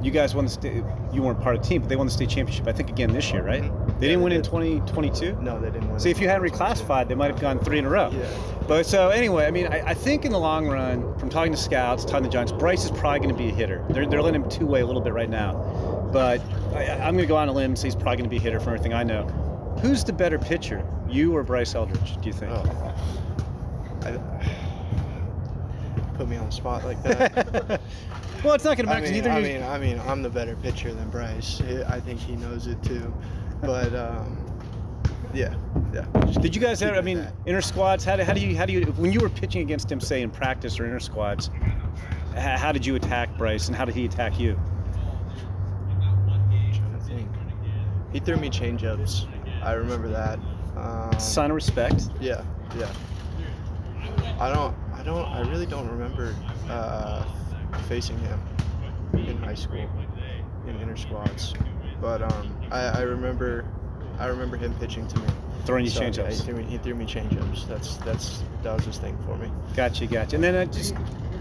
you guys won the state you weren't part of the team but they won the state championship i think again this year right? Mm-hmm. they yeah, didn't win did. in 2022 no they didn't win so if you hadn't reclassified they might have gone three in a row. Yeah. but so anyway i mean I, I, think in the long run from talking to scouts talking to giants bryce is probably going to be a hitter. They're, they're letting him two-way a little bit right now but I, am going to go on a limb say he's probably going to be a hitter from everything I know. Who's the better pitcher, you or Bryce Eldridge? Do you think? Oh. I, put me on the spot like that. <laughs> well, it's not going to matter. I mean, I mean, I mean, I'm the better pitcher than Bryce. I think he knows it too. But um, yeah, yeah. Did you guys ever? I mean, that. inter squads. How do, how do you how do you when you were pitching against him, say in practice or inter squads? How did you attack Bryce, and how did he attack you? He threw me changeups. I remember that. Um, Sign of respect. Yeah, yeah. I don't. I don't. I really don't remember uh, facing him in high school in inter squads, but um, I, I remember. I remember him pitching to me. Throwing you so, changeups. Yeah, he threw me. He threw me changeups. That's that's that was his thing for me. Gotcha, gotcha. And then I just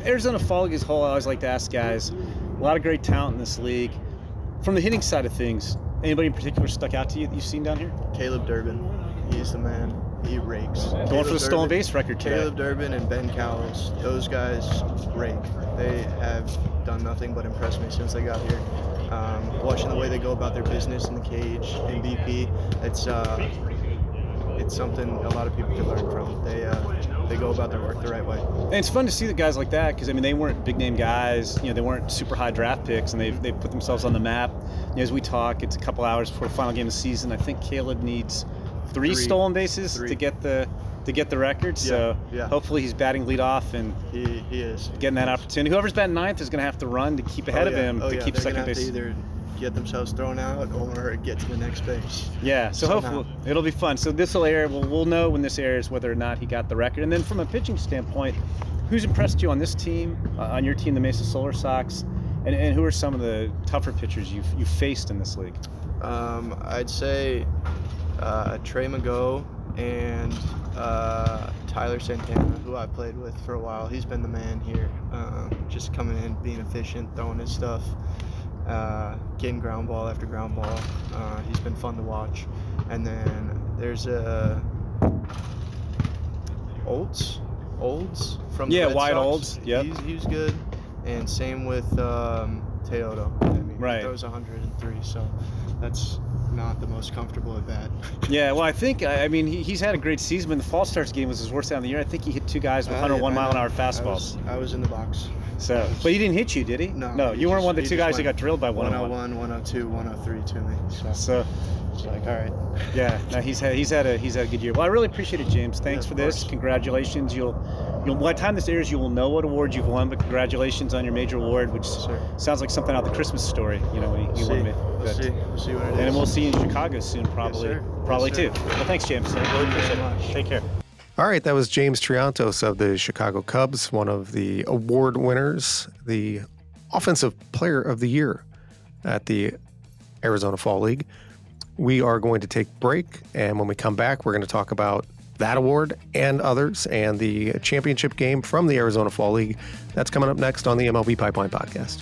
Arizona Fall League as whole. I always like to ask guys. A lot of great talent in this league. From the hitting side of things, Anybody in particular stuck out to you that you've seen down here? Caleb Durbin. He's the man. He rakes. Going Caleb for the stolen base record today. Caleb Durbin and Ben Cowles. Those guys rake. They have done nothing but impress me since they got here. Um, watching the way they go about their business in the cage in BP, it's uh, it's something a lot of people can learn from. They uh, they go about their work the right way. And it's fun to see the guys like that because I mean they weren't big name guys. You know they weren't super high draft picks, and they they put themselves on the map. You know, as we talk, it's a couple hours before the final game of the season. I think Caleb needs three, three stolen bases three. to get the to get the record. So yeah, yeah. hopefully he's batting lead off and he, he is getting that opportunity. Whoever's batting ninth is going to have to run to keep ahead oh, yeah. of him oh, to keep second base. Get themselves thrown out or get to the next base. Yeah, so Somehow. hopefully it'll be fun. So this will air. We'll, we'll know when this airs whether or not he got the record. And then from a pitching standpoint, who's impressed you on this team, uh, on your team, the Mesa Solar Sox, and, and who are some of the tougher pitchers you've, you've faced in this league? Um, I'd say uh, Trey Mago and uh, Tyler Santana, who I played with for a while. He's been the man here, um, just coming in, being efficient, throwing his stuff uh, getting ground ball after ground ball. Uh, he's been fun to watch. And then there's a Olds, Olds from yeah, the Wyatt Olds. Yeah, he's, he's good. And same with um, Teodo. I mean, right. He throws 103, so that's not the most comfortable at bat. yeah, <laughs> well, I think I mean he, he's had a great season. But the Fall Stars game was his worst out of the year. I think he hit two guys with uh, 101 mile an hour fastballs. I was, I was in the box. So, but he didn't hit you, did he? No. No, you weren't one of the two guys that got drilled by 101, 102, 103 to me. So, so it's like, all right. Yeah, no, he's had he's had a he's had a good year. Well, I really appreciate it, James. Thanks yeah, for this. Course. Congratulations. You'll you'll by the time this airs, you will know what award you've won. But congratulations on your major award, which sounds like something out of the Christmas story. You know, when you, we'll won it. We'll see. We'll see what it and is. we'll see you in Chicago soon, probably. Yes, probably yes, too. Well, thanks, James. I really appreciate it. Take care. All right, that was James Triantos of the Chicago Cubs, one of the award winners, the Offensive Player of the Year at the Arizona Fall League. We are going to take break, and when we come back, we're going to talk about that award and others and the championship game from the Arizona Fall League. That's coming up next on the MLB Pipeline Podcast.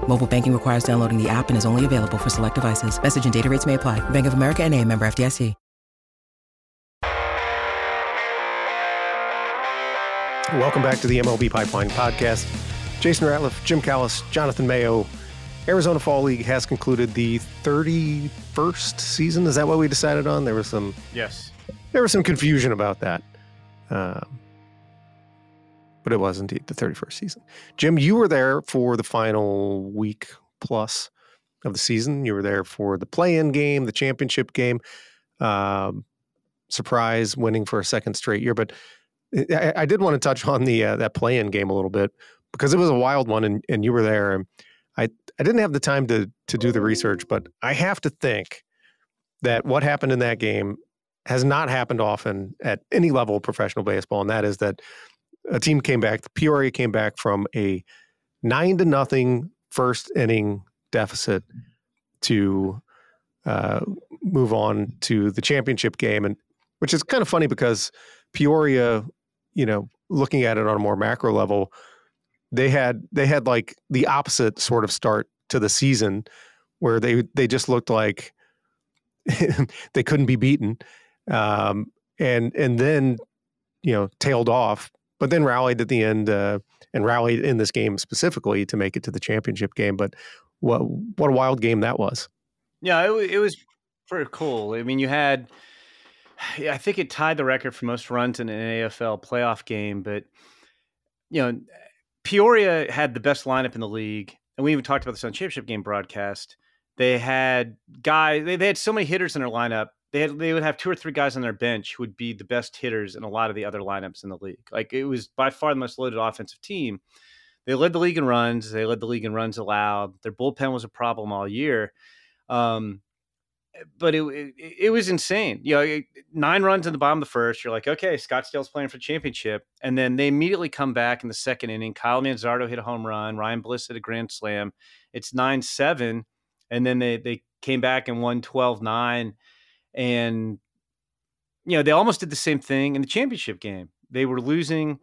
Mobile banking requires downloading the app and is only available for select devices. Message and data rates may apply. Bank of America and a member FDIC. Welcome back to the MLB Pipeline Podcast. Jason Ratliff, Jim Callis, Jonathan Mayo. Arizona Fall League has concluded the 31st season. Is that what we decided on? There was some yes. There was some confusion about that. Um, but it was indeed the 31st season. Jim, you were there for the final week plus of the season. You were there for the play-in game, the championship game, um, surprise winning for a second straight year. But I, I did want to touch on the uh, that play-in game a little bit because it was a wild one, and, and you were there. And I I didn't have the time to to do the research, but I have to think that what happened in that game has not happened often at any level of professional baseball, and that is that a team came back. Peoria came back from a nine to nothing first inning deficit to uh, move on to the championship game, and which is kind of funny because Peoria, you know, looking at it on a more macro level, they had they had like the opposite sort of start to the season, where they they just looked like <laughs> they couldn't be beaten, um, and and then you know tailed off but then rallied at the end uh, and rallied in this game specifically to make it to the championship game. But what what a wild game that was! Yeah, it, it was pretty cool. I mean, you had I think it tied the record for most runs in an AFL playoff game, but you know, Peoria had the best lineup in the league, and we even talked about this on championship game broadcast. They had guys; they, they had so many hitters in their lineup they had they would have two or three guys on their bench who would be the best hitters in a lot of the other lineups in the league. Like it was by far the most loaded offensive team. They led the league in runs. They led the league in runs allowed. Their bullpen was a problem all year. Um, but it, it, it was insane. You know, nine runs in the bottom of the first. You're like, okay, Scottsdale's playing for championship, and then they immediately come back in the second inning. Kyle Manzardo hit a home run. Ryan Bliss hit a grand slam. It's nine seven, and then they they came back and won 12-9 and you know they almost did the same thing in the championship game. They were losing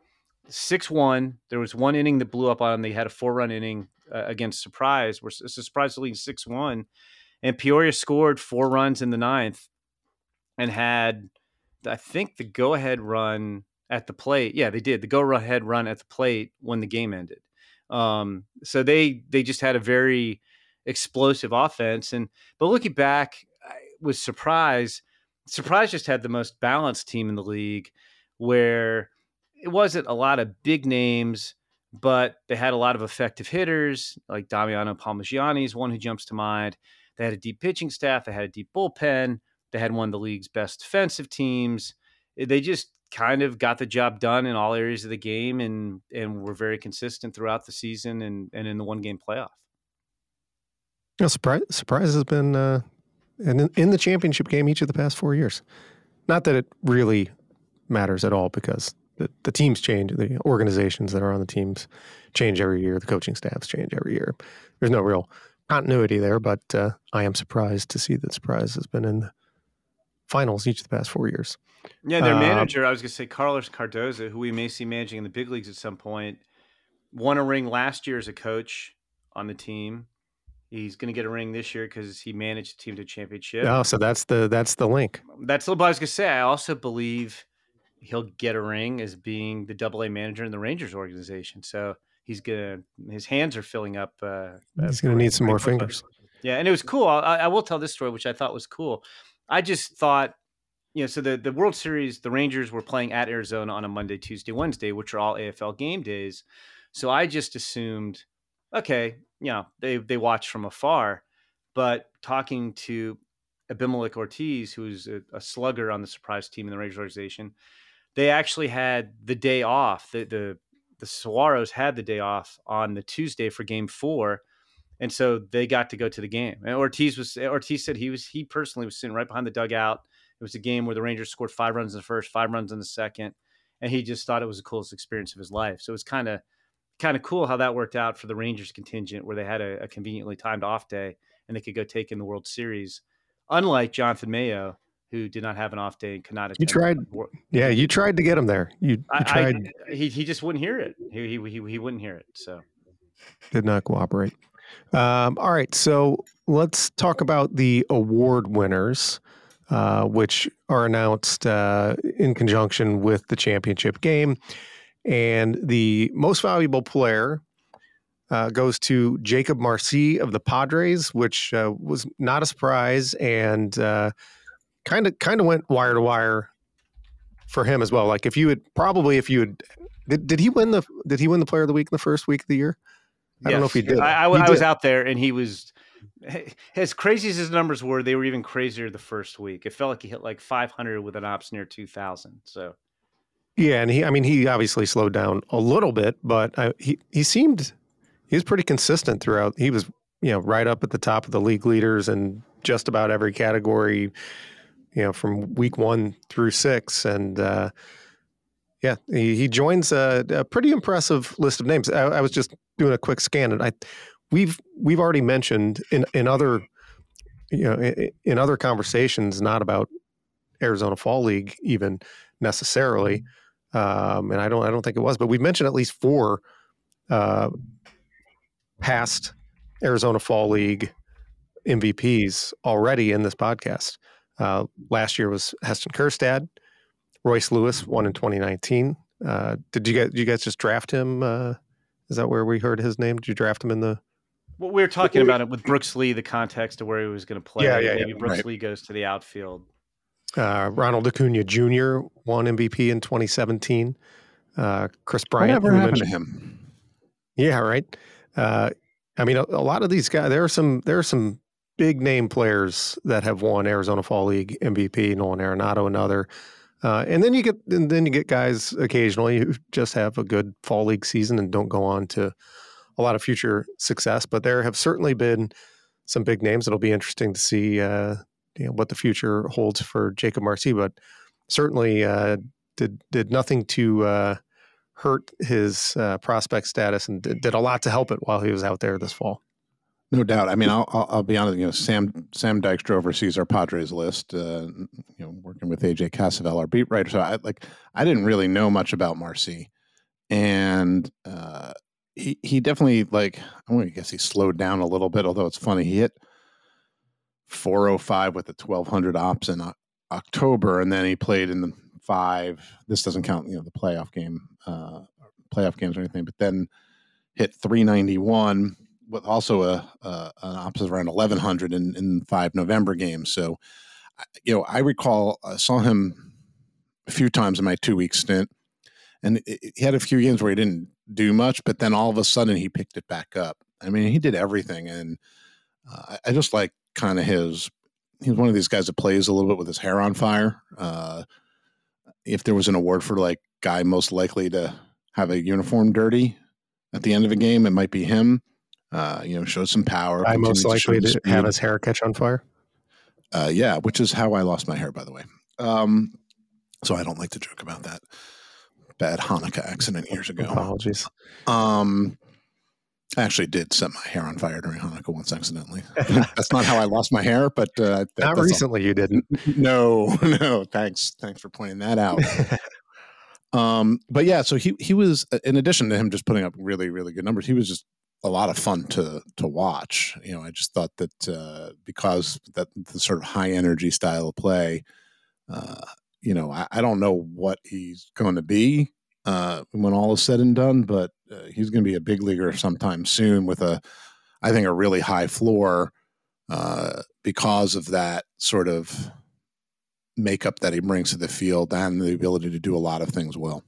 six one. There was one inning that blew up on them. They had a four run inning uh, against Surprise, where Surprise leading six one, and Peoria scored four runs in the ninth, and had I think the go ahead run at the plate. Yeah, they did the go ahead run at the plate when the game ended. Um, so they they just had a very explosive offense. And but looking back, was Surprise. Surprise just had the most balanced team in the league, where it wasn't a lot of big names, but they had a lot of effective hitters like Damiano Palmegiani is one who jumps to mind. They had a deep pitching staff. They had a deep bullpen. They had one of the league's best defensive teams. Eh, they just kind of got the job done in all areas of the game and and were very consistent throughout the season and, and in the one game playoff. Yeah, surprise surprise has been uh, and in, in the championship game each of the past four years. Not that it really matters at all because the, the teams change, the organizations that are on the teams change every year, the coaching staffs change every year. There's no real continuity there, but uh, I am surprised to see that Surprise has been in the finals each of the past four years. Yeah, their uh, manager, I was going to say Carlos Cardoza, who we may see managing in the big leagues at some point, won a ring last year as a coach on the team. He's going to get a ring this year because he managed the team to championship. Oh, so that's the that's the link. That's what I was going to say. I also believe he'll get a ring as being the Double A manager in the Rangers organization. So he's gonna his hands are filling up. Uh, uh he's going to need some more fingers. Yeah, and it was cool. I, I will tell this story, which I thought was cool. I just thought, you know, so the the World Series, the Rangers were playing at Arizona on a Monday, Tuesday, Wednesday, which are all AFL game days. So I just assumed, okay, you know they they watch from afar. But talking to Abimelec Ortiz, who's a, a, slugger on the surprise team in the Rangers organization, they actually had the day off. The the the Saguaros had the day off on the Tuesday for Game Four, and so they got to go to the game. And Ortiz was Ortiz said he was he personally was sitting right behind the dugout. It was a game where the Rangers scored five runs in the first, five runs in the second, and he just thought it was the coolest experience of his life. So it was kind of kind of cool how that worked out for the Rangers contingent, where they had a, a, conveniently timed off day and they could go take in the World Series. Unlike Jonathan Mayo, who did not have an off day and could not. You tried, yeah, you tried to get him there. You, you I, tried. I, he he just wouldn't hear it. He, he he he wouldn't hear it. So did not cooperate. Um, all right, so let's talk about the award winners, uh, which are announced uh, in conjunction with the championship game. And the most valuable player uh, goes to Jakob Marsee of the Padres, which uh, was not a surprise and kind of kind of went wire to wire for him as well. Like if you had probably if you had did, did he win the did he win the player of the week in the first week of the year? I yes. don't know if he did. I, I, he I was out there and he was as crazy as his numbers were. They were even crazier the first week. It felt like he hit like 500 with an ops near 2,000. So yeah, and he I mean he obviously slowed down a little bit, but he he seemed he was pretty consistent throughout. He was you know right up at the top of the league leaders and just about every category you know, from week one through six. And uh, yeah, he, he joins a, a, pretty impressive list of names. I, I, was just doing a quick scan, and I we've we've already mentioned in in other you know in, in other conversations, not about Arizona Fall League even necessarily. Um, and I don't I don't think it was, but we've mentioned at least four uh, past Arizona Fall League MVPs already in this podcast. Uh, last year was Heston Kjerstad. Royce Lewis won in 2019. Uh, did you guys? Did you guys just draft him? Uh, is that where we heard his name? Did you draft him in the? Well, we were talking about it with Brooks Lee, the context of where he was going to play. Yeah, yeah, Maybe yeah. Brooks right. Lee goes to the outfield. Uh, Ronald Acuna Jr. won MVP in 2017. Uh, Kris Bryant. Whatever happened to him? Yeah, right. Uh, I mean, a, a, lot of these guys. There are some. There are some big name players that have won Arizona Fall League MVP, Nolan Arenado, another. Uh, and then you get and then you get guys occasionally who just have a good fall league season and don't go on to a lot of future success. But there have certainly been some big names. It'll be interesting to see uh, you know, what the future holds for Jakob Marsee. But certainly uh, did did nothing to uh, hurt his uh, prospect status and did, did a lot to help it while he was out there this fall. No doubt. I mean, I'll, I'll, be honest. You know, Sam Sam Dykstra oversees our Padres list. Uh, you know, working with AJ Cassavell, our beat writer. So I like I didn't really know much about Marsee, and uh, he he definitely like I guess he slowed down a little bit. Although it's funny, he hit 405 with the 1200 ops in October, and then he played in the five. This doesn't count, you know, the playoff game, uh, playoff games or anything. But then hit 391 with also a, a an opposite around 1100 in, in five November games. So, you know, I recall I saw him a few times in my two week stint, and it, he had a few games where he didn't do much, but then all of a sudden he picked it back up. I mean, he did everything, and uh, I just like kind of his. He's one of these guys that plays a little bit with his hair on fire. Uh, if there was an award for like guy most likely to have a uniform dirty at the end of a game, it might be him. Uh, you know, shows some power. I most likely to, have his hair catch on fire. Uh, yeah, which is how I lost my hair, by the way. Um, so I don't like to joke about that bad Hanukkah accident years ago. Apologies. Um, I actually did set my hair on fire during Hanukkah once accidentally. <laughs> that's not how I lost my hair, but uh, that, not recently. All. You didn't. No, <laughs> no. Thanks, thanks for pointing that out. <laughs> um, but yeah, so he he was in addition to him just putting up really really good numbers. He was just a lot of fun to to watch. You know, I just thought that uh, because that the sort of high energy style of play, uh, you know, I, I, don't know what he's going to be uh, when all is said and done, but uh, he's going to be a big leaguer sometime soon with a, I think, a really high floor uh, because of that sort of makeup that he brings to the field and the ability to do a lot of things well.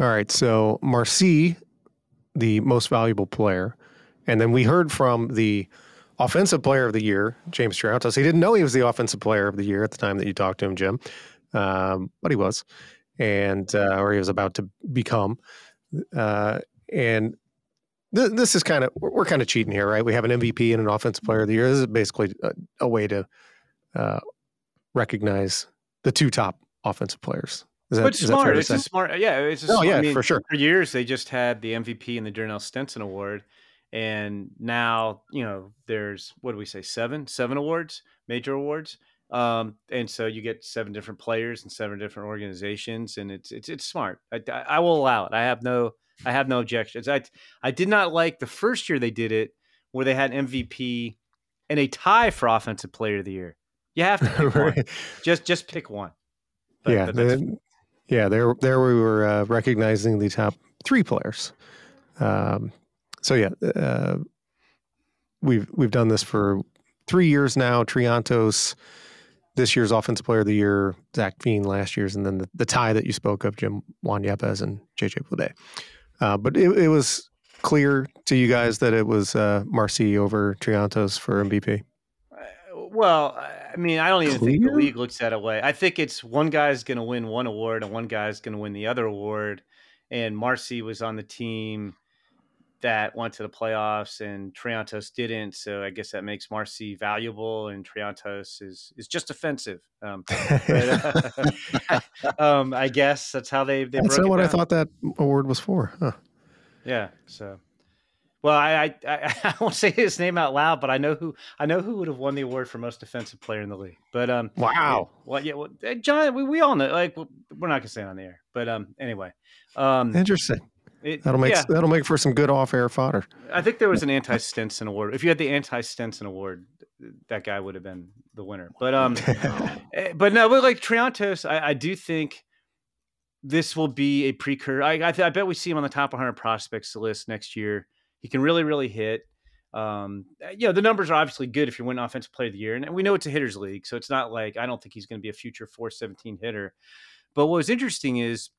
All right. So Marsee, the most valuable player. And then we heard from the offensive player of the year, James Triantos. He didn't know he was the offensive player of the year at the time that you talked to him, Jim, um, but he was, and uh, or he was about to become. Uh, and th- this is kind of we're, kind of cheating here, right? We have an MVP and an offensive player of the year. This is basically a, a way to uh, recognize the two top offensive players is that, but smart. It's a smart. Yeah, it's. A oh yeah, I mean, for sure. For years, they just had the MVP and the Dernell Stenson Award, and now you know there's what do we say seven seven awards, major awards. Um, and so you get seven different players and seven different organizations, and it's it's it's smart. I, I will allow it. I have no I have no objections. I I did not like the first year they did it where they had MVP and a tie for offensive player of the year. You have to <laughs> pick right. one. Just just pick one. But, yeah, but yeah. There there we were uh, recognizing the top three players. Um, so yeah, uh, we've we've done this for three years now. Triantos, this year's offensive player of the year, Zach Veen last year's, and then the, the tie that you spoke of, Jim Juan Yepez and JJ Bleday. Uh, but it, it, was clear to you guys that it was uh, Marsee over Triantos for MVP. Uh, well, I mean, I don't even clear? think the league looks that way. I think it's one guy's going to win one award and one guy's going to win the other award. And Marcy was on the team that went to the playoffs and Triantos didn't. So I guess that makes Marsee valuable and Triantos is is just offensive. Um, <laughs> but, uh, <laughs> um, I guess that's how they. they that's not what down. I thought that award was for. Huh. Yeah. So, well, I, I <laughs> I won't say his name out loud, but I know who I know who would have won the award for most defensive player in the league. But um, wow. Well, yeah, well, John, we, we all know. Like, we're not gonna say it on the air, but um, anyway. Um, Interesting. It, that'll make yeah. that'll make for some good off-air fodder. I think there was an anti-Stenson award. If you had the anti-Stenson award, that guy would have been the winner. But um, <laughs> eh, but no, but like Triantos, I, I do think this will be a precursor. I I, th- I, bet we see him on the top 100 prospects list next year. He can really really hit. Um, you know the numbers are obviously good if you win offensive player of the year, and we know it's a hitters league, so it's not like I don't think he's going to be a future 417 hitter. But what was interesting is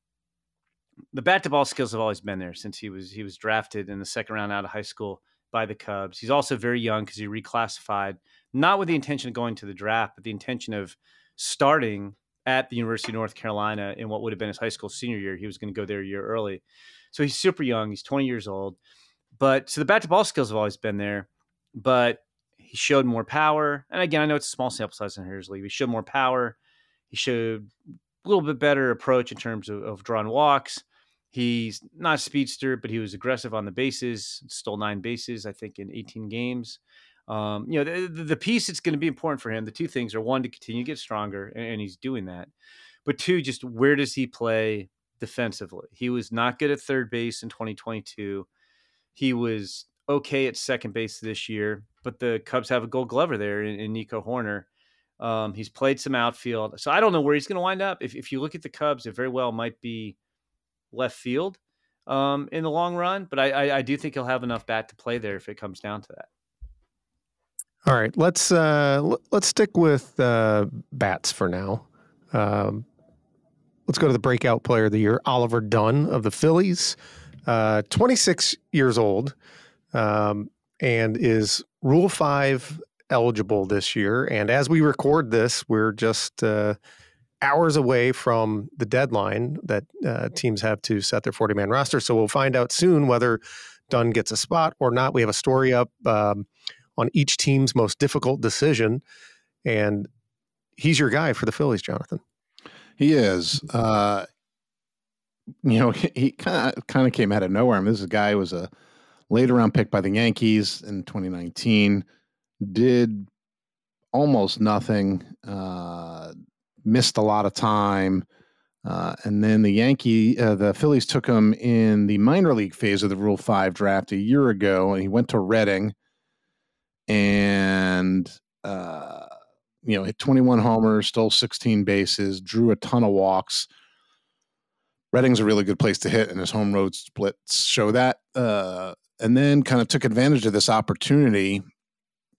the bat to ball skills have always been there since he was he was drafted in the second round out of high school by the Cubs. He's also very young because he reclassified not with the intention of going to the draft, but the intention of starting at the University of North Carolina in what would have been his high school senior year. He was going to go there a year early. So he's super young. He's 20 years old. But so the bat to ball skills have always been there, but he showed more power. And again, I know it's a small sample size in Hitters League. He showed more power. He showed little bit better approach in terms of, of drawing walks. He's not speedster, but he was aggressive on the bases, stole nine bases, I think, in 18 games. Um, you know, the, the piece that's going to be important for him, the two things are one, to continue to get stronger, and, and he's doing that. But two, just where does he play defensively? He was not good at third base in 2022. He was okay at second base this year, but the Cubs have a gold glover there in, in Nico Hoerner. Um, he's played some outfield. So I don't know where he's going to wind up. If, if you look at the Cubs, it very well might be left field um, in the long run, but I, I, I, do think he'll have enough bat to play there if it comes down to that. All right, let's uh, let's stick with uh, bats for now. Um, let's go to the breakout player of the year, Oliver Dunn of the Phillies, uh, 26 years old, um, and is Rule Five eligible this year. And as we record this, we're just uh, hours away from the deadline that uh, teams have to set their 40 man roster. So we'll find out soon whether Dunn gets a spot or not. We have a story up um, on each team's most difficult decision. And he's your guy for the Phillies, Jonathan. He is. Uh, you know, he kind of came out of nowhere. I mean, this guy was a later round pick by the Yankees in 2019 did almost nothing, uh, missed a lot of time. Uh, and then the Yankee, uh, the Phillies took him in the minor league phase of the Rule Five draft a year ago, and he went to Reading, and uh, you know, hit 21 homers, stole 16 bases, drew a ton of walks. Reading's a really good place to hit, and his home road splits show that. Uh, and then kind of took advantage of this opportunity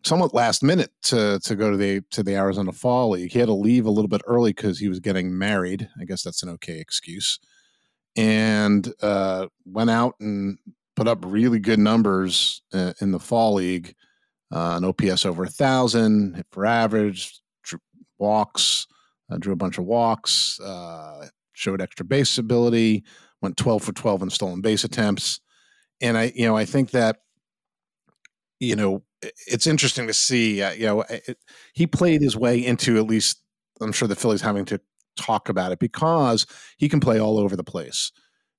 somewhat last minute to to go to the to the Arizona Fall League. He had to leave a little bit early because he was getting married. I guess that's an okay excuse. And uh, went out and put up really good numbers uh, in the Fall League. Uh, an OPS over a thousand, hit for average, drew walks, uh, drew a bunch of walks, uh, showed extra base ability, went 12 for 12 in stolen base attempts. And I, you know, I think that, you know, it's interesting to see. Uh, you know, it, he played his way into at least. I'm sure the Phillies having to talk about it because he can play all over the place.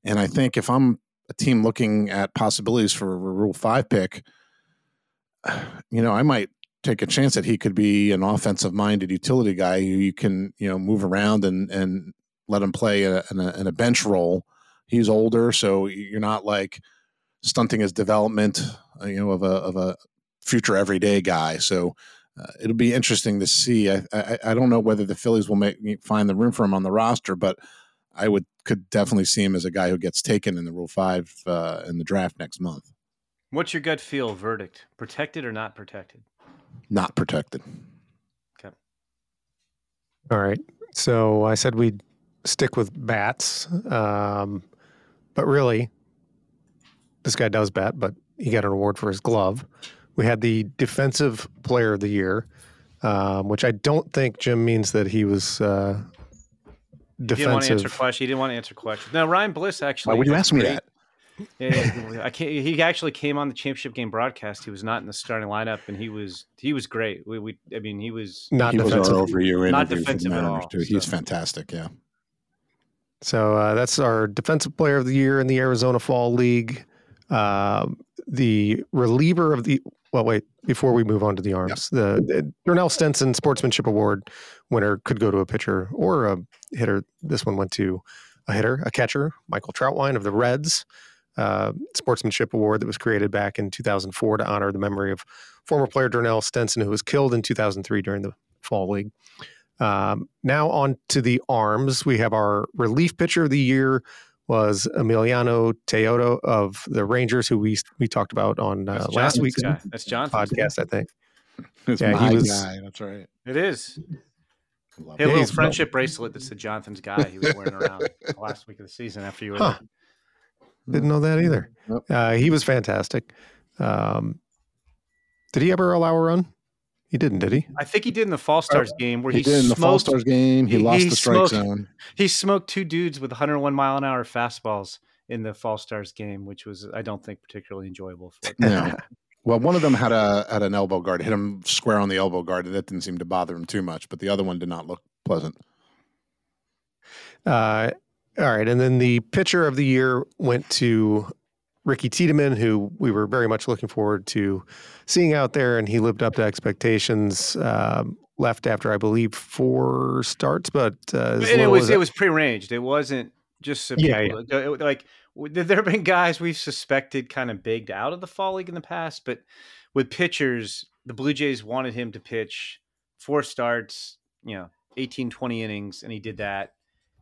And I think if I'm a team looking at possibilities for a Rule Five pick, <sighs> you know, I might take a chance that he could be an offensive minded utility guy who you can you know move around and and let him play in a, in a, in a bench role he's older, so you're not like stunting his development, uh, you know, of a of a future everyday guy. So uh, it'll be interesting to see. I, I, I don't know whether the Phillies will make find the room for him on the roster, but I would could definitely see him as a guy who gets taken in the Rule Five uh, in the draft next month. What's your gut feel verdict? Protected or not protected? Not protected. Okay. All right. So I said we'd stick with bats, um, but really, this guy does bat, but he got an award for his glove. We had the defensive player of the year, um, which I don't think Jim means that he was uh, defensive. He didn't want to answer questions. He didn't want to answer questions. Now Ryan Bliss actually. Why would you ask me that? yeah, <laughs> I can't. He actually came on the championship game broadcast. He was not in the starting lineup, and he was he was great. We, we I mean, he was not he defensive. Was over you not defensive at all. Too. He's fantastic. Yeah. So uh, that's our defensive player of the year in the Arizona Fall League. Uh, the reliever of the well, wait, before we move on to the arms, the, the Dernell Stenson Sportsmanship Award winner could go to a pitcher or a hitter. This one went to a hitter, a catcher, Michael Trautwein of the Reds. Uh, sportsmanship award that was created back in 2004 to honor the memory of former player Dernell Stenson, who was killed in 2003 during the Fall League. Um, now on to the arms. We have our relief pitcher of the year was Emiliano Teodo of the Rangers, who we we talked about on uh, last week's guy. That's John podcast, I think. <laughs> It's yeah, my he was, guy. That's right. It is. He had a little friendship bracelet that said Jonathan's guy he was wearing around <laughs> last week of the season after you were huh. Didn't know that either. Uh, he was fantastic. Um, did he ever allow a run? He didn't, did he? I think he did in the Fall Stars game where he, he did in the Fall Stars game. He, he lost he the strike smoked, zone. He smoked two dudes with 101 mile an hour fastballs in the Fall Stars game, which was I don't think particularly enjoyable for. No. well, one of them had a had an elbow guard, hit him square on the elbow guard, and that didn't seem to bother him too much. But the other one did not look pleasant. Uh, all right, and then the pitcher of the year went to Ricky Tiedemann, who we were very much looking forward to seeing out there, and he lived up to expectations. Um, left after I believe four starts, but uh, and it was it was prearranged. It wasn't just yeah, yeah. like there have been guys we've suspected kind of bigged out of the fall league in the past, but with pitchers, the Blue Jays wanted him to pitch four starts, you know, 18, 20 innings, and he did that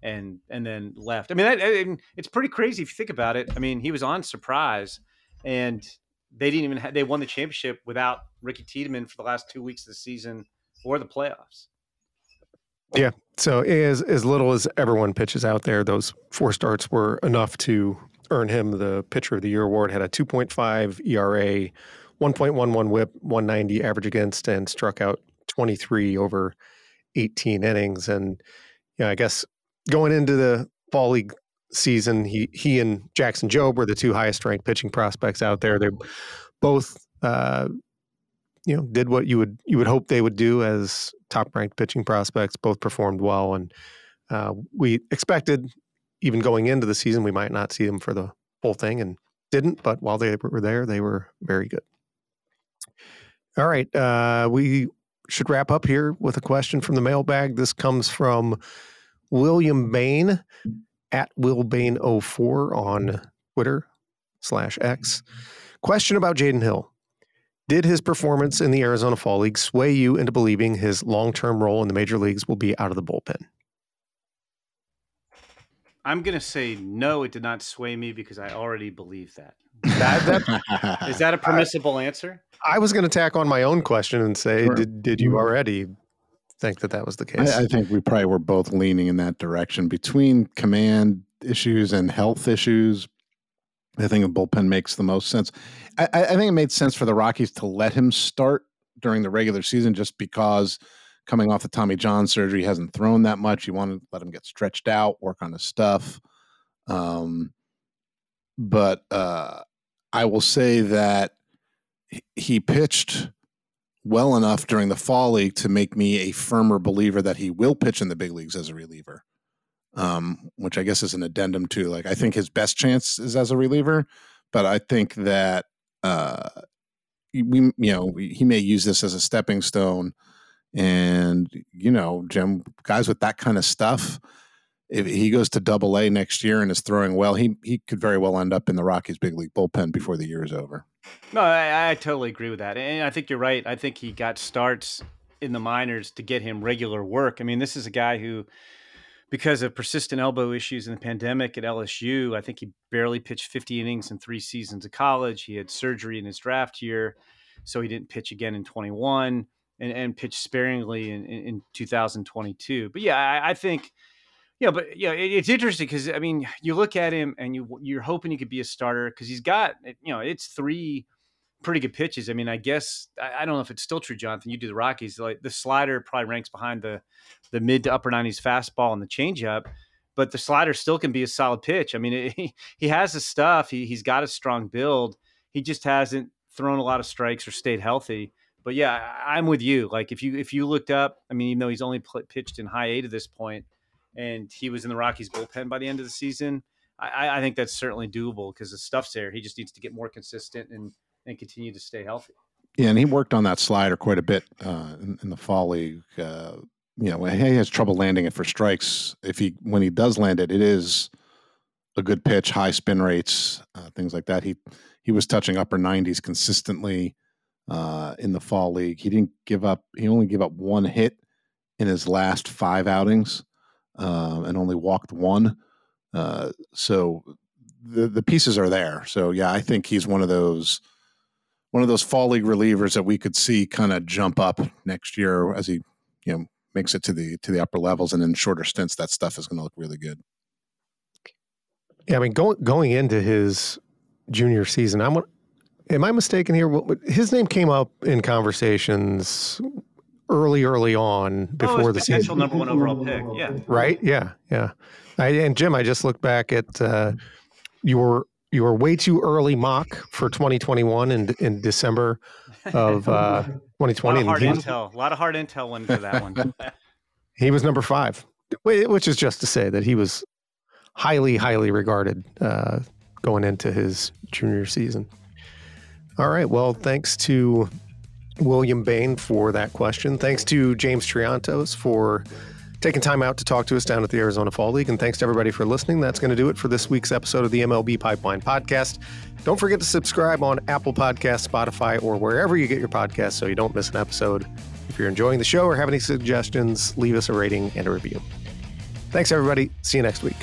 and and then left. I mean, that, it's pretty crazy if you think about it. I mean, he was on Surprise, and they didn't even have, they won the championship without Ricky Tiedemann for the last two weeks of the season or the playoffs. Yeah. So as as little as everyone pitches out there, those four starts were enough to earn him the Pitcher of the Year award. Had a 2.5 ERA, 1.11 WHIP, 190 average against, and struck out 23 over 18 innings. And yeah, I guess going into the fall league season, he he and Jackson Jobe were the two highest ranked pitching prospects out there. They both uh, you know did what you would you would hope they would do as top ranked pitching prospects. Both performed well, and uh, we expected even going into the season we might not see them for the whole thing, and didn't. But while they were there, they were very good. All right, uh, we should wrap up here with a question from the mailbag. This comes from William Bain at Will Bain 4 on Twitter slash X. Question about Jaden Hill. Did his performance in the Arizona Fall League sway you into believing his long term role in the major leagues will be out of the bullpen? I'm going to say no, it did not sway me because I already believe that. that, that is that a <laughs> permissible answer? I was going to tack on my own question and say, sure. did, did you mm-hmm. already think that that was the case. I, I, think we probably were both leaning in that direction between command issues and health issues. I think a bullpen makes the most sense. I, I think it made sense for the Rockies to let him start during the regular season just because coming off the Tommy John surgery, he hasn't thrown that much. You want to let him get stretched out, work on his stuff. Um, but uh, I will say that he pitched well enough during the fall league to make me a firmer believer that he will pitch in the big leagues as a reliever. Um, which I guess is an addendum to like I think his best chance is as a reliever, but I think that uh, we you know he may use this as a stepping stone, and you know Jim guys with that kind of stuff, if he goes to Double A next year and is throwing well, he he could very well end up in the Rockies big league bullpen before the year is over. No, I, I totally agree with that, and I think you're right. I think he got starts in the minors to get him regular work. I mean, this is a guy who, because of persistent elbow issues in the pandemic at LSU, I think he barely pitched 50 innings in three seasons of college. He had surgery in his draft year, so he didn't pitch again in 21 and, and pitched sparingly in, in, in 2022. But yeah, I, I think yeah, but yeah, it, it's interesting because I mean, you look at him and you you're hoping he could be a starter because he's got you know it's three pretty good pitches. I mean, I guess I, I, don't know if it's still true, Jonathan. You do the Rockies, like the slider probably ranks behind the the mid to upper nineties fastball and the changeup, but the slider still can be a solid pitch. I mean, it, <laughs> he he has the stuff. He he's got a strong build. He just hasn't thrown a lot of strikes or stayed healthy. But yeah, I'm with you. Like if you if you looked up, I mean, even though he's only pitched in high A to this point and he was in the Rockies bullpen by the end of the season, I, I think that's certainly doable because the stuff's there. He just needs to get more consistent and and continue to stay healthy. Yeah, and he worked on that slider quite a bit uh, in, in, the fall league. Uh, you know, he has trouble landing it for strikes. If he when he does land it, it is a good pitch, high spin rates, uh, things like that. He he was touching upper 90s consistently uh, in the fall league. He didn't give up. He only gave up one hit in his last five outings uh, and only walked one. Uh, so the the pieces are there. So yeah, I think he's one of those one of those fall league relievers that we could see kind of jump up next year as he you know makes it to the to the upper levels and in shorter stints that stuff is going to look really good. Yeah, I mean going going into his junior season, I'm am I mistaken here? His name came up in conversations early, early on oh, before oh, the potential season. number one overall pick. Yeah. Right. Yeah. Yeah. I, and Jim, I just looked back at uh, your your way too early mock for 2021 in in December of uh, <laughs> 2020. a lot of hard intel. A lot of hard intel went for that one. <laughs> he was number five, which is just to say that he was highly, highly regarded uh, going into his junior season. All right. Well, thanks to William Bain for that question. Thanks to James Triantos for taking time out to talk to us down at the Arizona Fall League. And thanks to everybody for listening. That's going to do it for this week's episode of the MLB Pipeline Podcast. Don't forget to subscribe on Apple Podcasts, Spotify, or wherever you get your podcasts so you don't miss an episode. If you're enjoying the show or have any suggestions, leave us a rating and a review. Thanks, everybody. See you next week.